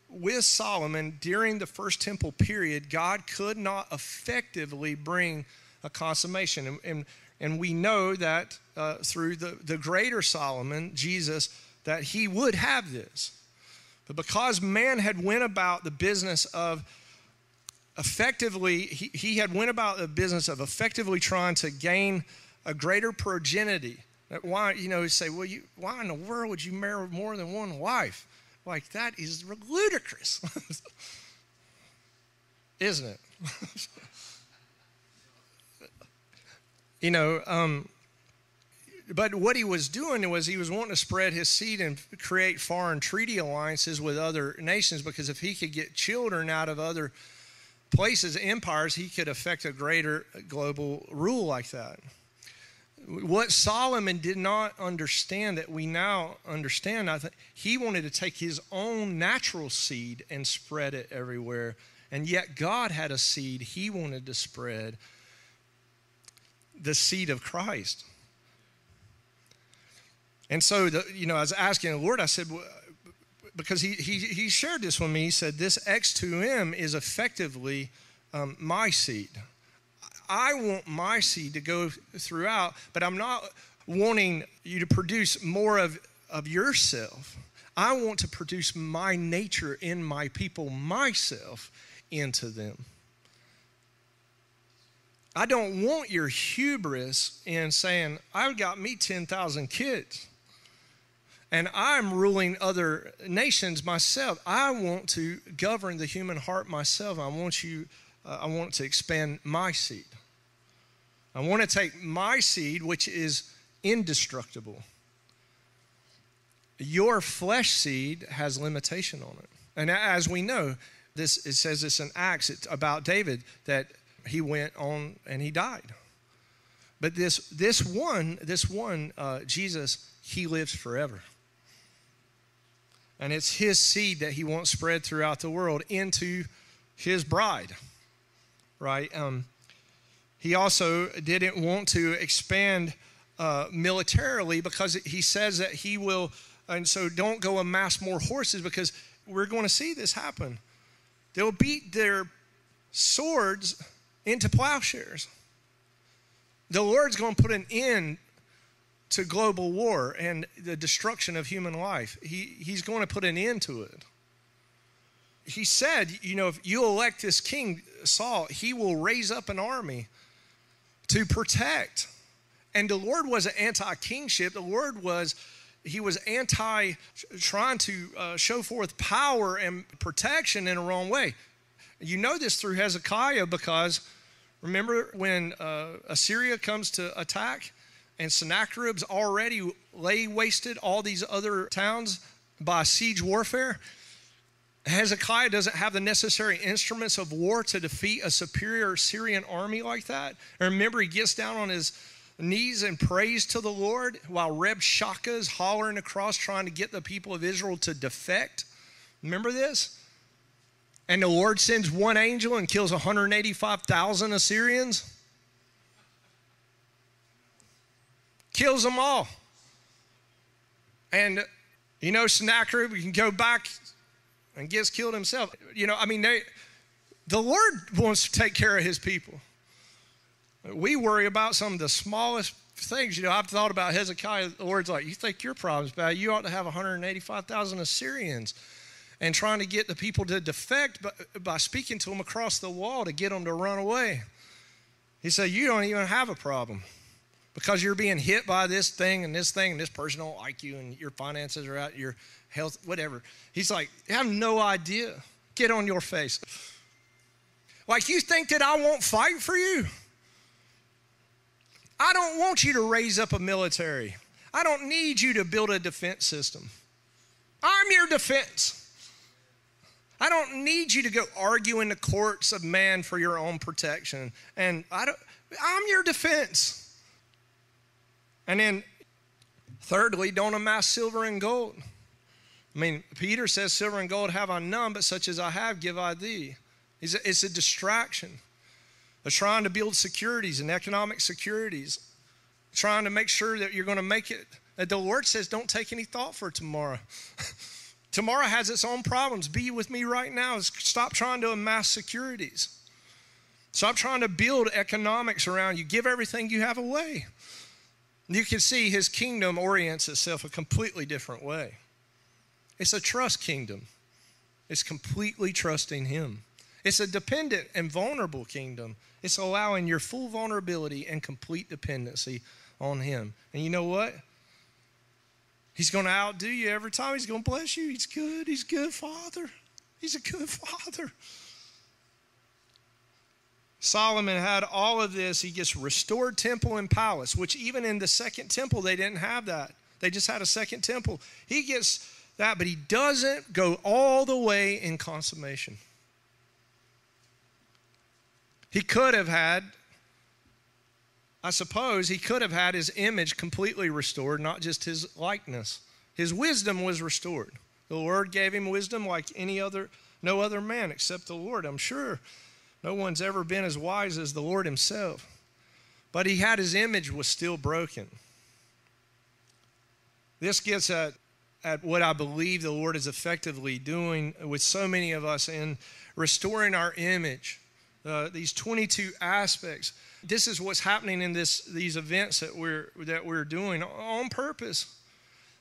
S1: with Solomon, during the first temple period, God could not effectively bring a consummation. And, and, and we know that uh, through the, the greater Solomon, Jesus, that he would have this. But because man had went about the business of effectively, he, he had went about the business of effectively trying to gain a greater progeny. Why, you know, say, well, you, why in the world would you marry more than one wife? Like, that is ludicrous, isn't it? you know, um, but what he was doing was he was wanting to spread his seed and create foreign treaty alliances with other nations because if he could get children out of other places, empires, he could affect a greater global rule like that. What Solomon did not understand that we now understand, I think he wanted to take his own natural seed and spread it everywhere. And yet God had a seed he wanted to spread the seed of Christ. And so, the, you know, I was asking the Lord, I said, because he, he, he shared this with me, he said, this X2M is effectively um, my seed. I want my seed to go throughout, but I'm not wanting you to produce more of, of yourself. I want to produce my nature in my people, myself into them. I don't want your hubris in saying, I've got me 10,000 kids and I'm ruling other nations myself. I want to govern the human heart myself. I want you, uh, I want to expand my seed. I want to take my seed, which is indestructible. Your flesh seed has limitation on it. And as we know, this it says this in Acts it's about David that he went on and he died. But this this one, this one, uh, Jesus, he lives forever. And it's his seed that he wants spread throughout the world into his bride, right? Um, he also didn't want to expand uh, militarily because he says that he will, and so don't go amass more horses because we're going to see this happen. They'll beat their swords into plowshares. The Lord's going to put an end to global war and the destruction of human life. He, he's going to put an end to it. He said, you know, if you elect this king, Saul, he will raise up an army to protect. And the Lord wasn't anti kingship, the Lord was. He was anti trying to uh, show forth power and protection in a wrong way. You know this through Hezekiah because remember when uh, Assyria comes to attack? And Sennacherib's already lay wasted all these other towns by siege warfare. Hezekiah doesn't have the necessary instruments of war to defeat a superior Syrian army like that. And remember, he gets down on his knees and prays to the Lord while Rabshakeh is hollering across trying to get the people of Israel to defect. Remember this? And the Lord sends one angel and kills 185,000 Assyrians. Kills them all. And, you know, Sennacherib, we can go back and gets killed himself. You know, I mean, they, the Lord wants to take care of his people. We worry about some of the smallest things. You know, I've thought about Hezekiah. The Lord's like, you think your problem's bad? You ought to have 185,000 Assyrians and trying to get the people to defect by, by speaking to them across the wall to get them to run away. He said, You don't even have a problem because you're being hit by this thing and this thing and this person don't like you and your finances are out, your health, whatever. He's like, I have no idea. Get on your face. Like, you think that I won't fight for you? I don't want you to raise up a military. I don't need you to build a defense system. I'm your defense. I don't need you to go argue in the courts of man for your own protection. And I don't, I'm your defense. And then, thirdly, don't amass silver and gold. I mean, Peter says, Silver and gold have I none, but such as I have give I thee. It's a, it's a distraction of trying to build securities and economic securities, trying to make sure that you're going to make it. The Lord says, don't take any thought for tomorrow. tomorrow has its own problems. Be with me right now. Stop trying to amass securities. Stop trying to build economics around you. Give everything you have away. You can see his kingdom orients itself a completely different way. It's a trust kingdom, it's completely trusting him. It's a dependent and vulnerable kingdom. It's allowing your full vulnerability and complete dependency on him. And you know what? He's going to outdo you every time. He's going to bless you. He's good. He's good father. He's a good father. Solomon had all of this. He gets restored temple and palace, which even in the second temple, they didn't have that. They just had a second temple. He gets that, but he doesn't go all the way in consummation. He could have had, I suppose, he could have had his image completely restored, not just his likeness. His wisdom was restored. The Lord gave him wisdom like any other, no other man except the Lord, I'm sure. No one's ever been as wise as the Lord himself. But he had his image was still broken. This gets at, at what I believe the Lord is effectively doing with so many of us in restoring our image. Uh, these 22 aspects. This is what's happening in this, these events that we're, that we're doing on purpose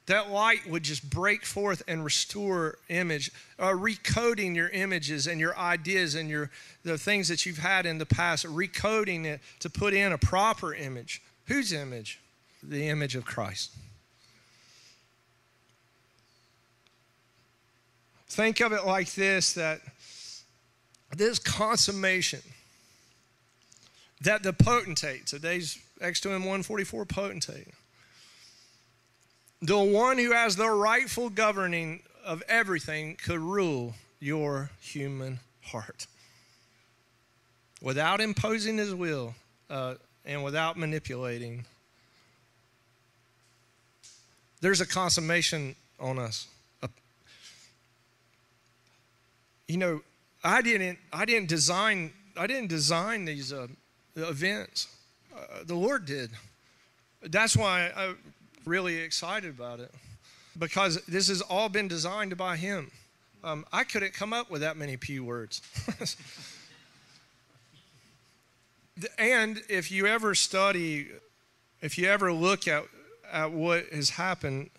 S1: that light would just break forth and restore image uh, recoding your images and your ideas and your the things that you've had in the past recoding it to put in a proper image. Whose image? The image of christ. Think of it like this that this consummation that the potentate today's x2m 144 potentate the one who has the rightful governing of everything could rule your human heart without imposing his will uh, and without manipulating. There's a consummation on us. you know, I didn't. I didn't design. I didn't design these uh, events. Uh, the Lord did. That's why I, really excited about it because this has all been designed by Him. Um, I couldn't come up with that many P words. and if you ever study, if you ever look at, at what has happened,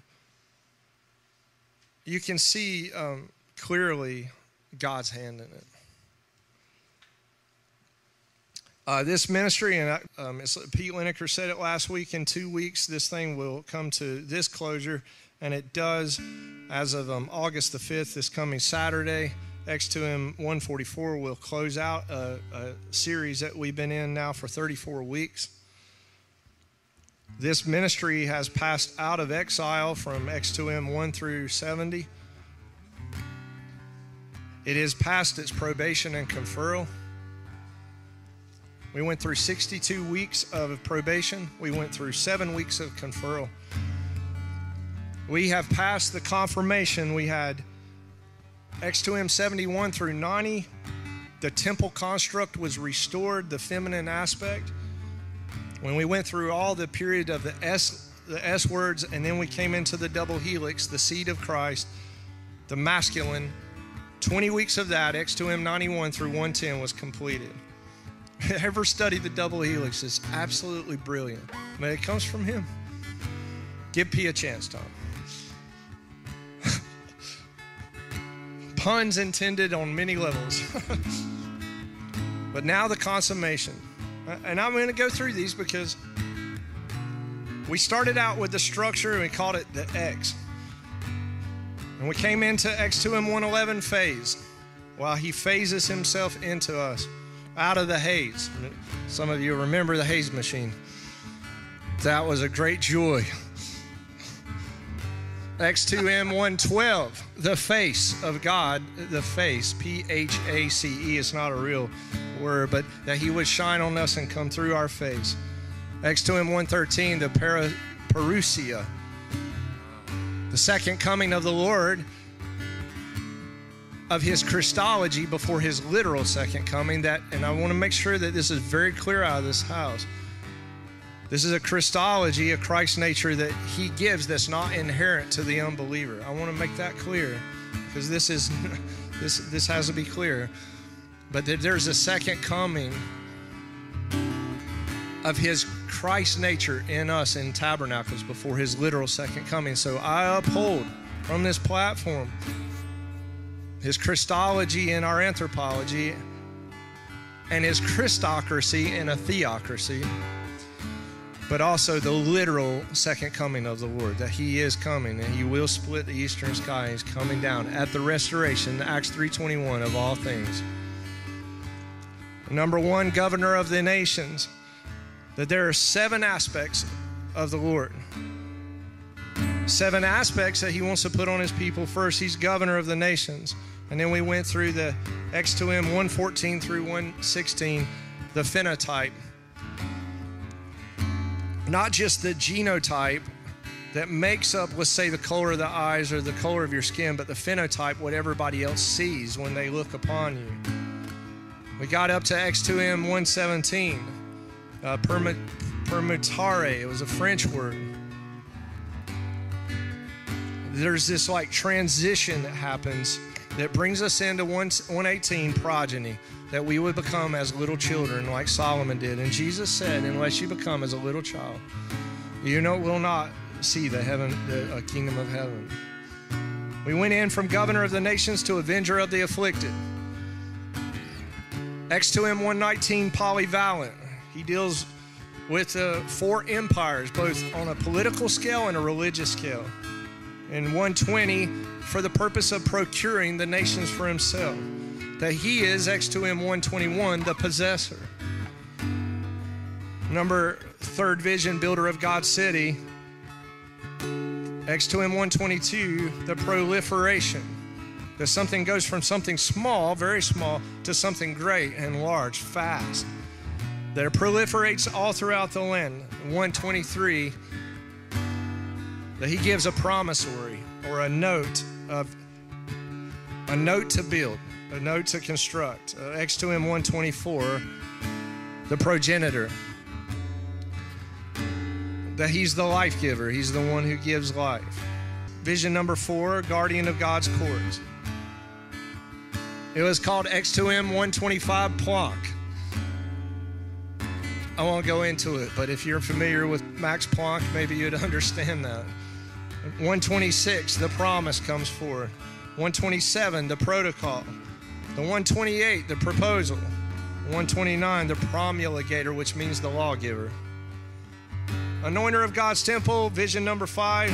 S1: you can see um, clearly God's hand in it. Uh, this ministry, and um, Pete Lineker said it last week, in two weeks, this thing will come to this closure. And it does as of um, August the 5th, this coming Saturday. X2M 144 will close out a, a series that we've been in now for 34 weeks. This ministry has passed out of exile from X2M 1 through 70. It is past its probation and conferral. We went through 62 weeks of probation. We went through seven weeks of conferral. We have passed the confirmation. We had X2M 71 through 90. The temple construct was restored, the feminine aspect. When we went through all the period of the S, the S words, and then we came into the double helix, the seed of Christ, the masculine, 20 weeks of that, X2M 91 through 110 was completed. ever studied the double helix It's absolutely brilliant. But it comes from him. Give P a chance, Tom. Puns intended on many levels. but now the consummation. And I'm going to go through these because we started out with the structure and we called it the X. And we came into X2M 111 phaze while he phases himself into us out of the haze. Some of you remember the haze machine. That was a great joy. X2M 112, the face of God, the face, P H A C E, it's not a real word, but that He would shine on us and come through our face. X2M 113, the para, parousia, the second coming of the Lord, of his Christology before his literal second coming. That, and I want to make sure that this is very clear out of this house. This is a Christology, a Christ nature that he gives that's not inherent to the unbeliever. I want to make that clear because this is this this has to be clear. But there's a second coming of his Christ nature in us in tabernacles before his literal second coming. So I uphold from this platform his Christology in our anthropology and his Christocracy in a theocracy but also the literal second coming of the Lord, that he is coming and he will split the eastern sky. He's coming down at the restoration, Acts 3.21 of all things. Number one, governor of the nations, that there are seven aspects of the Lord. Seven aspects that he wants to put on his people. First, he's governor of the nations. And then we went through the X2M 114 through 116, the phenotype not just the genotype that makes up, let's say, the color of the eyes or the color of your skin, but the phenotype, what everybody else sees when they look upon you. We got up to X2M 117, uh, permutare, it was a French word. There's this like transition that happens that brings us into 118 progeny that we would become as little children like Solomon did. And Jesus said, Unless you become as a little child, you know, will not see the heaven, the kingdom of heaven. We went in from governor of the nations to avenger of the afflicted. X2M 119 polyvalent. He deals with uh, four empires, both on a political scale and a religious scale. And 120 for the purpose of procuring the nations for himself that he is, X2M 121, the possessor. Number third vision, builder of God's city. X2M 122, the proliferation. That something goes from something small, very small, to something great and large, fast. That it proliferates all throughout the land. 123, that he gives a promissory or a note of a note to build a note to construct. Uh, X2M 124, the progenitor. That he's the life giver, he's the one who gives life. Vision number four, guardian of God's courts. It was called X2M 125 Planck. I won't go into it, but if you're familiar with Max Planck, maybe you'd understand that. 126, the promise comes forward. 127, the protocol. The 128, the proposal. 129, the promulgator, which means the lawgiver. Anointer of God's temple, vision number five.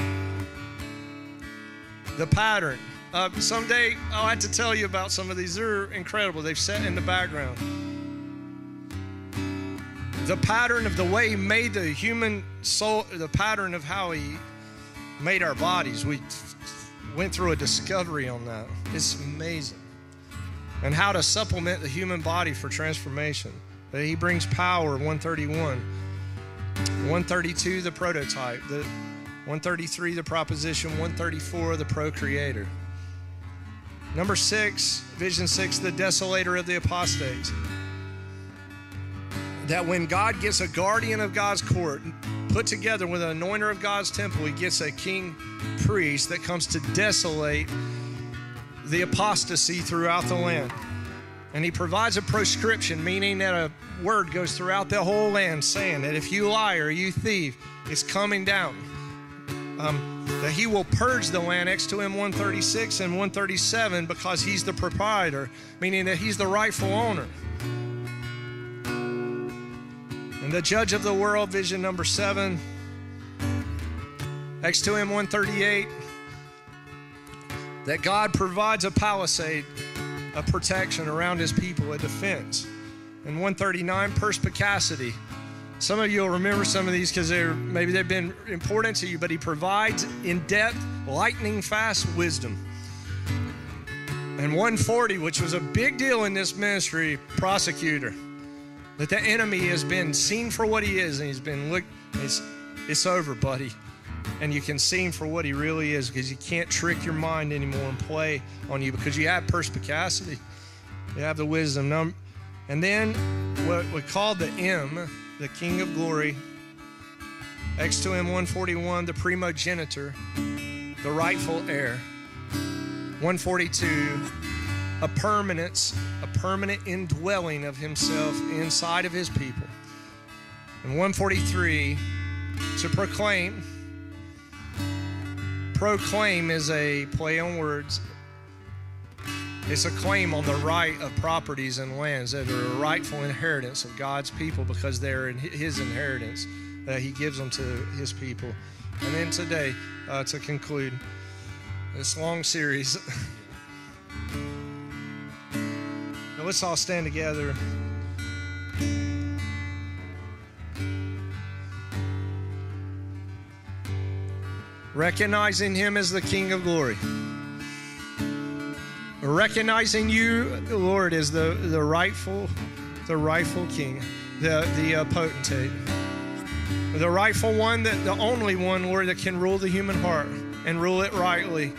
S1: The pattern. Uh, someday I'll have to tell you about some of these. They're incredible. They've set in the background. The pattern of the way He made the human soul, the pattern of how He made our bodies. We went through a discovery on that. It's amazing and how to supplement the human body for transformation. That he brings power, 131. 132, the prototype. The 133, the proposition. 134, the procreator. Number six, vision six, the desolator of the apostates. That when God gets a guardian of God's court put together with an anointer of God's temple, he gets a king priest that comes to desolate the apostasy throughout the land. And he provides a proscription, meaning that a word goes throughout the whole land saying that if you lie or you thieve, it's coming down. Um, that he will purge the land X2M 136 and 137 because he's the proprietor, meaning that he's the rightful owner. The judge of the world, vision number seven, X2M 138 that God provides a palisade, a protection around his people, a defense. And 139, perspicacity. Some of you will remember some of these because they're maybe they've been important to you, but he provides in depth, lightning fast wisdom. And 140, which was a big deal in this ministry, prosecutor. That the enemy has been seen for what he is, and he's been looked, it's, it's over, buddy. and you can see him for what he really is because you can't trick your mind anymore and play on you because you have perspicacity, you have the wisdom. And then what we call the M, the King of Glory, X2M 141, the primogenitor, the rightful heir. 142, a permanence, a permanent indwelling of himself inside of his people. And 143, to proclaim. Proclaim is a play on words. It's a claim on the right of properties and lands that are a rightful inheritance of God's people because they're in his inheritance. Uh, he gives them to his people. And then today, uh, to conclude, this long series. now let's all stand together. Recognizing Him as the King of glory. Recognizing you, Lord, as the, the rightful, the rightful King, the, the uh, potentate, the rightful one, that the only one, Lord, that can rule the human heart and rule it rightly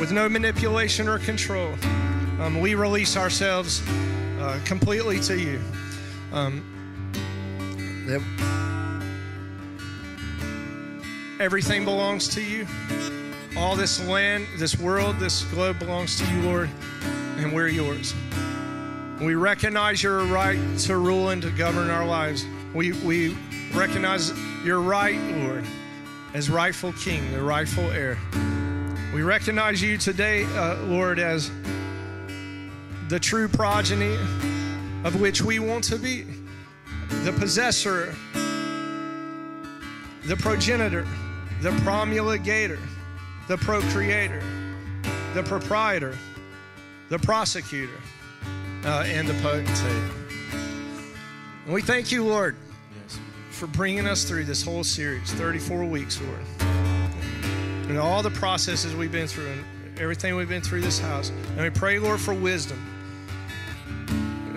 S1: with no manipulation or control. Um, we release ourselves uh, completely to you. Um, everything belongs to you. All this land, this world, this globe belongs to you, Lord, and we're yours. We recognize your right to rule and to govern our lives. We, we recognize your right, Lord, as rightful king, the rightful heir. We recognize you today, uh, Lord, as the true progeny of which we want to be, the possessor, the progenitor, the promulgator, the procreator, the proprietor, the prosecutor, uh, and the potentate. And we thank you, Lord, for bringing us through this whole series 34 weeks, Lord. And all the processes we've been through and everything we've been through this house. And we pray, Lord, for wisdom.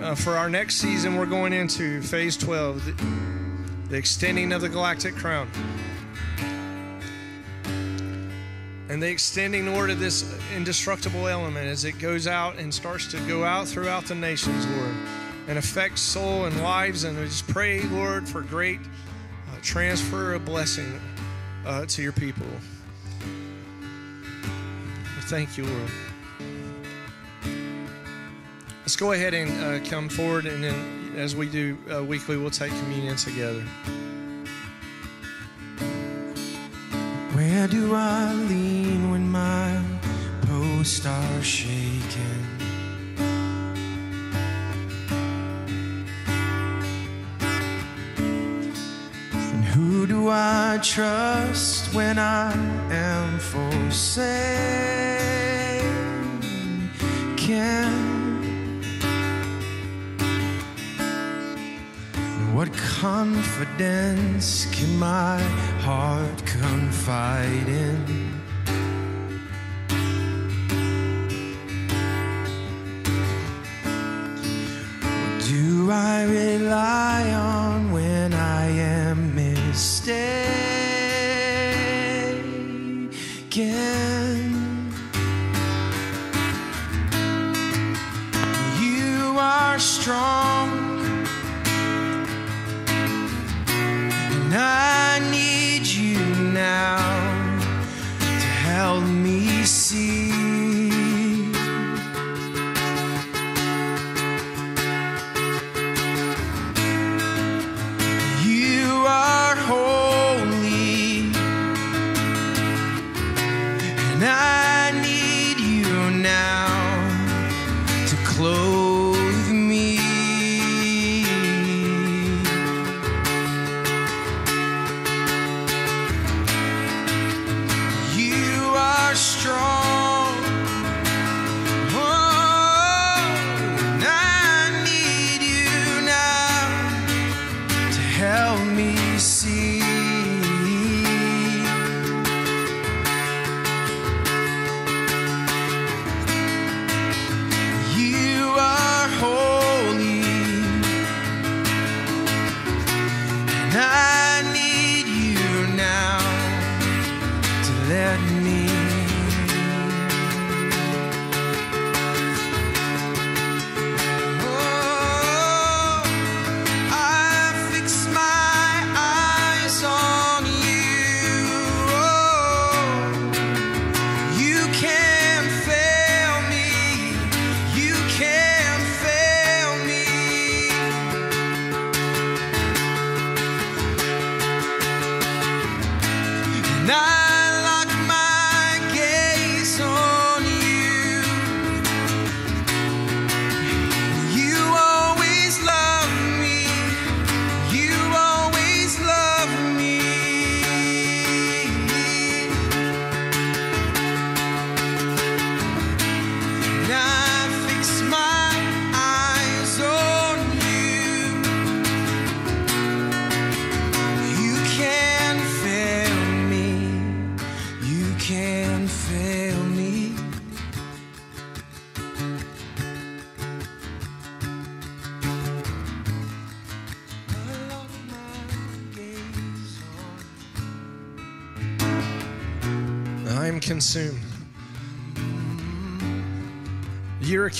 S1: Uh, for our next season, we're going into phase 12, the, the extending of the galactic crown. And the extending, Lord, of this indestructible element as it goes out and starts to go out throughout the nations, Lord and affects soul and lives. And we just pray, Lord, for great uh, transfer of blessing uh, to your people. Thank you, Lord. Let's go ahead and uh, come forward, and then as we do uh, weekly, we'll take communion together.
S2: Where do I lean when my posts are shaken? And who do I trust when I am forsaken? Confidence can my heart confide in? Do I rely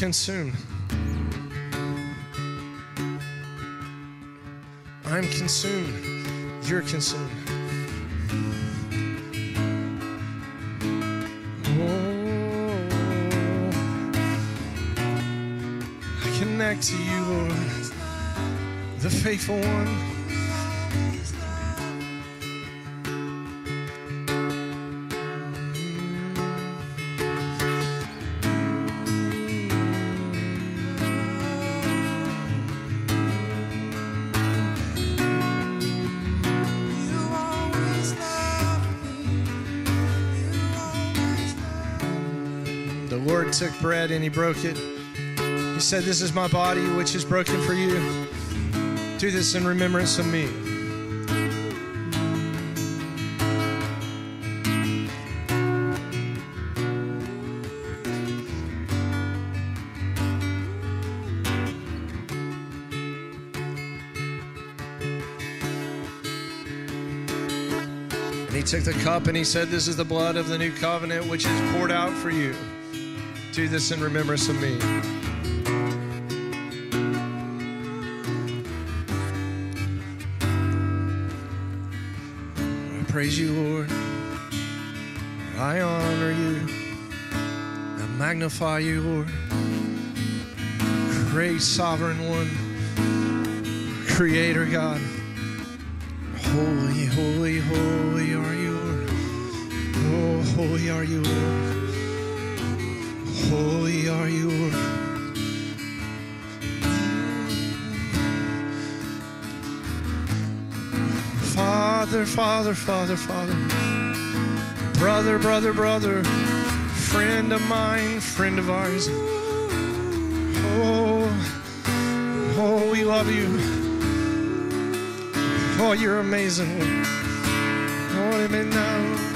S1: Consumed. I'm consumed. You're consumed. Oh, I connect to you, Lord, the faithful one. Bread and he broke it. He said, This is my body, which is broken for you. Do this in remembrance of me. And he took the cup and he said, This is the blood of the new covenant, which is poured out for you. Do this in remembrance of me. I praise you, Lord. I honor you. I magnify you, Lord. Great sovereign one, creator God. Holy, holy, holy are you, Lord. Oh, holy are you, Lord. Holy are you, Lord. Father, Father, Father, Father. Brother, brother, brother. Friend of mine, friend of ours. Oh, oh, we love you. Oh, you're amazing. Oh, now.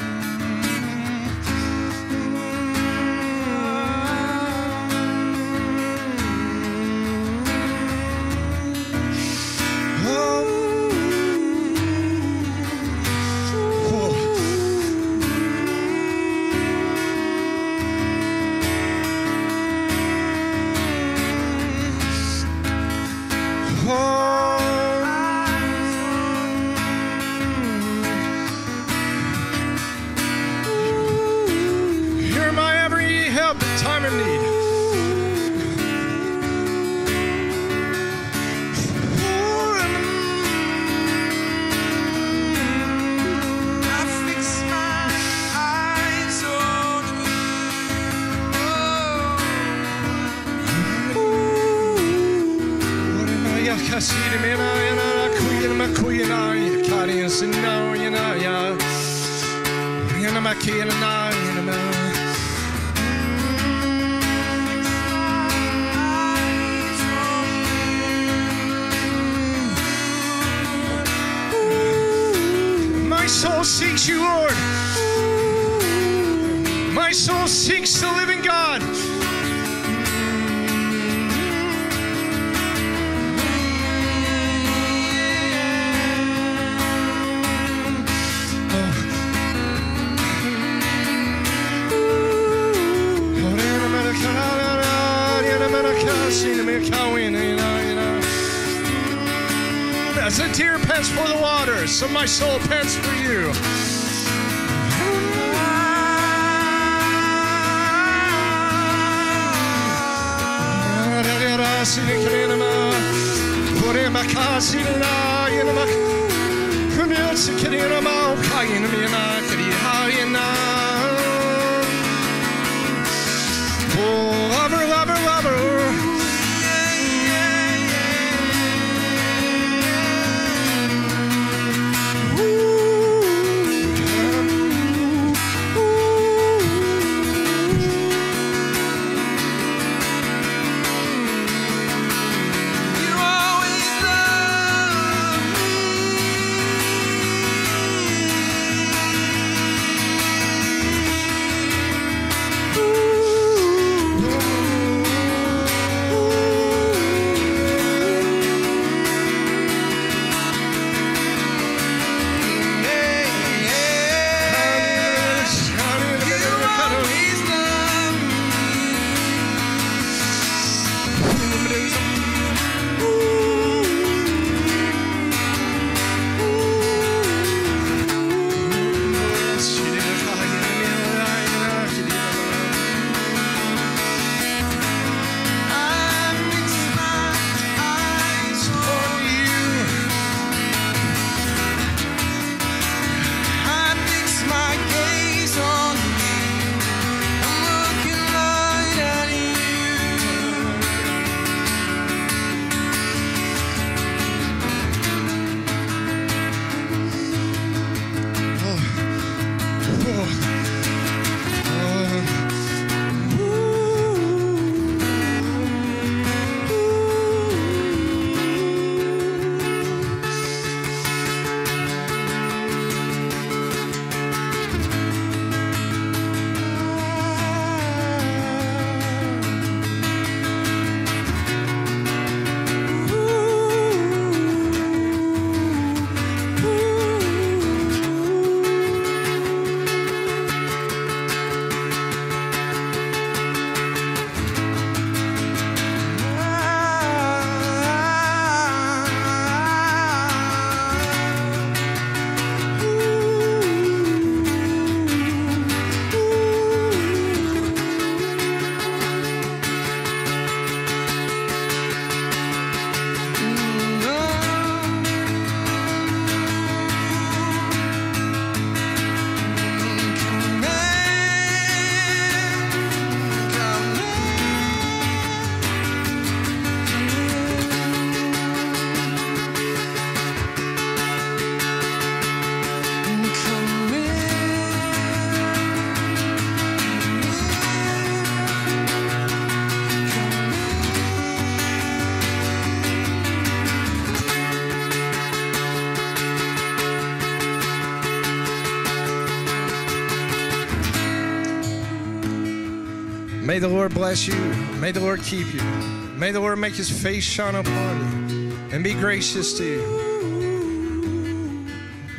S2: May the Lord bless you. May the Lord keep you. May the Lord make his face shine upon you and be gracious to you.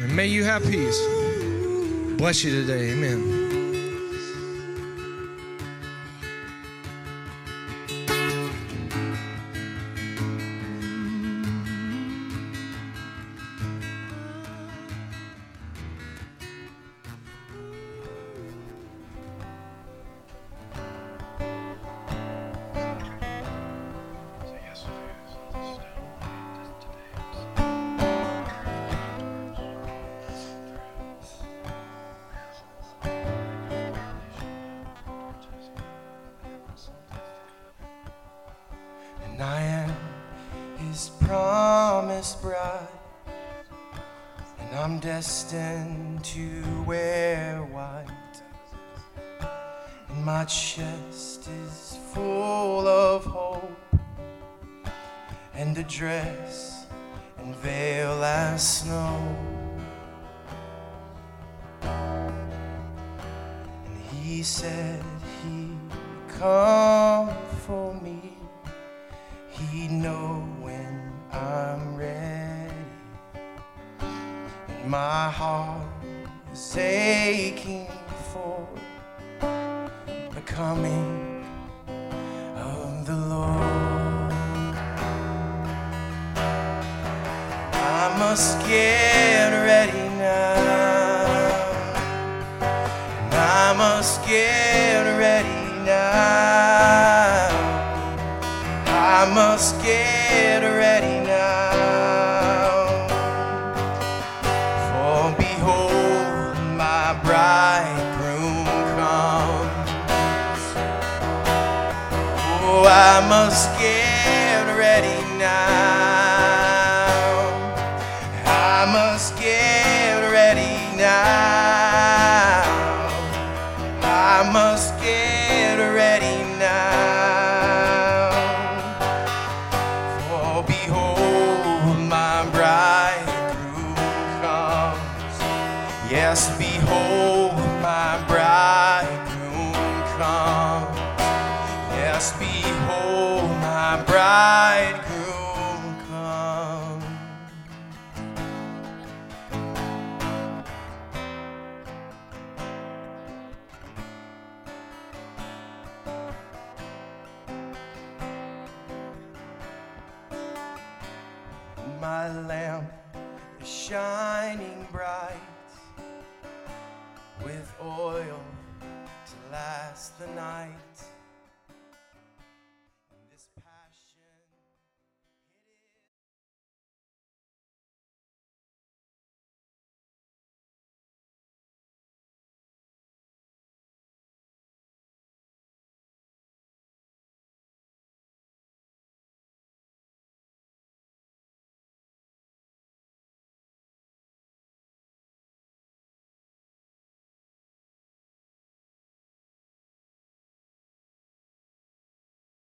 S2: And may you have peace. Bless you today. Amen.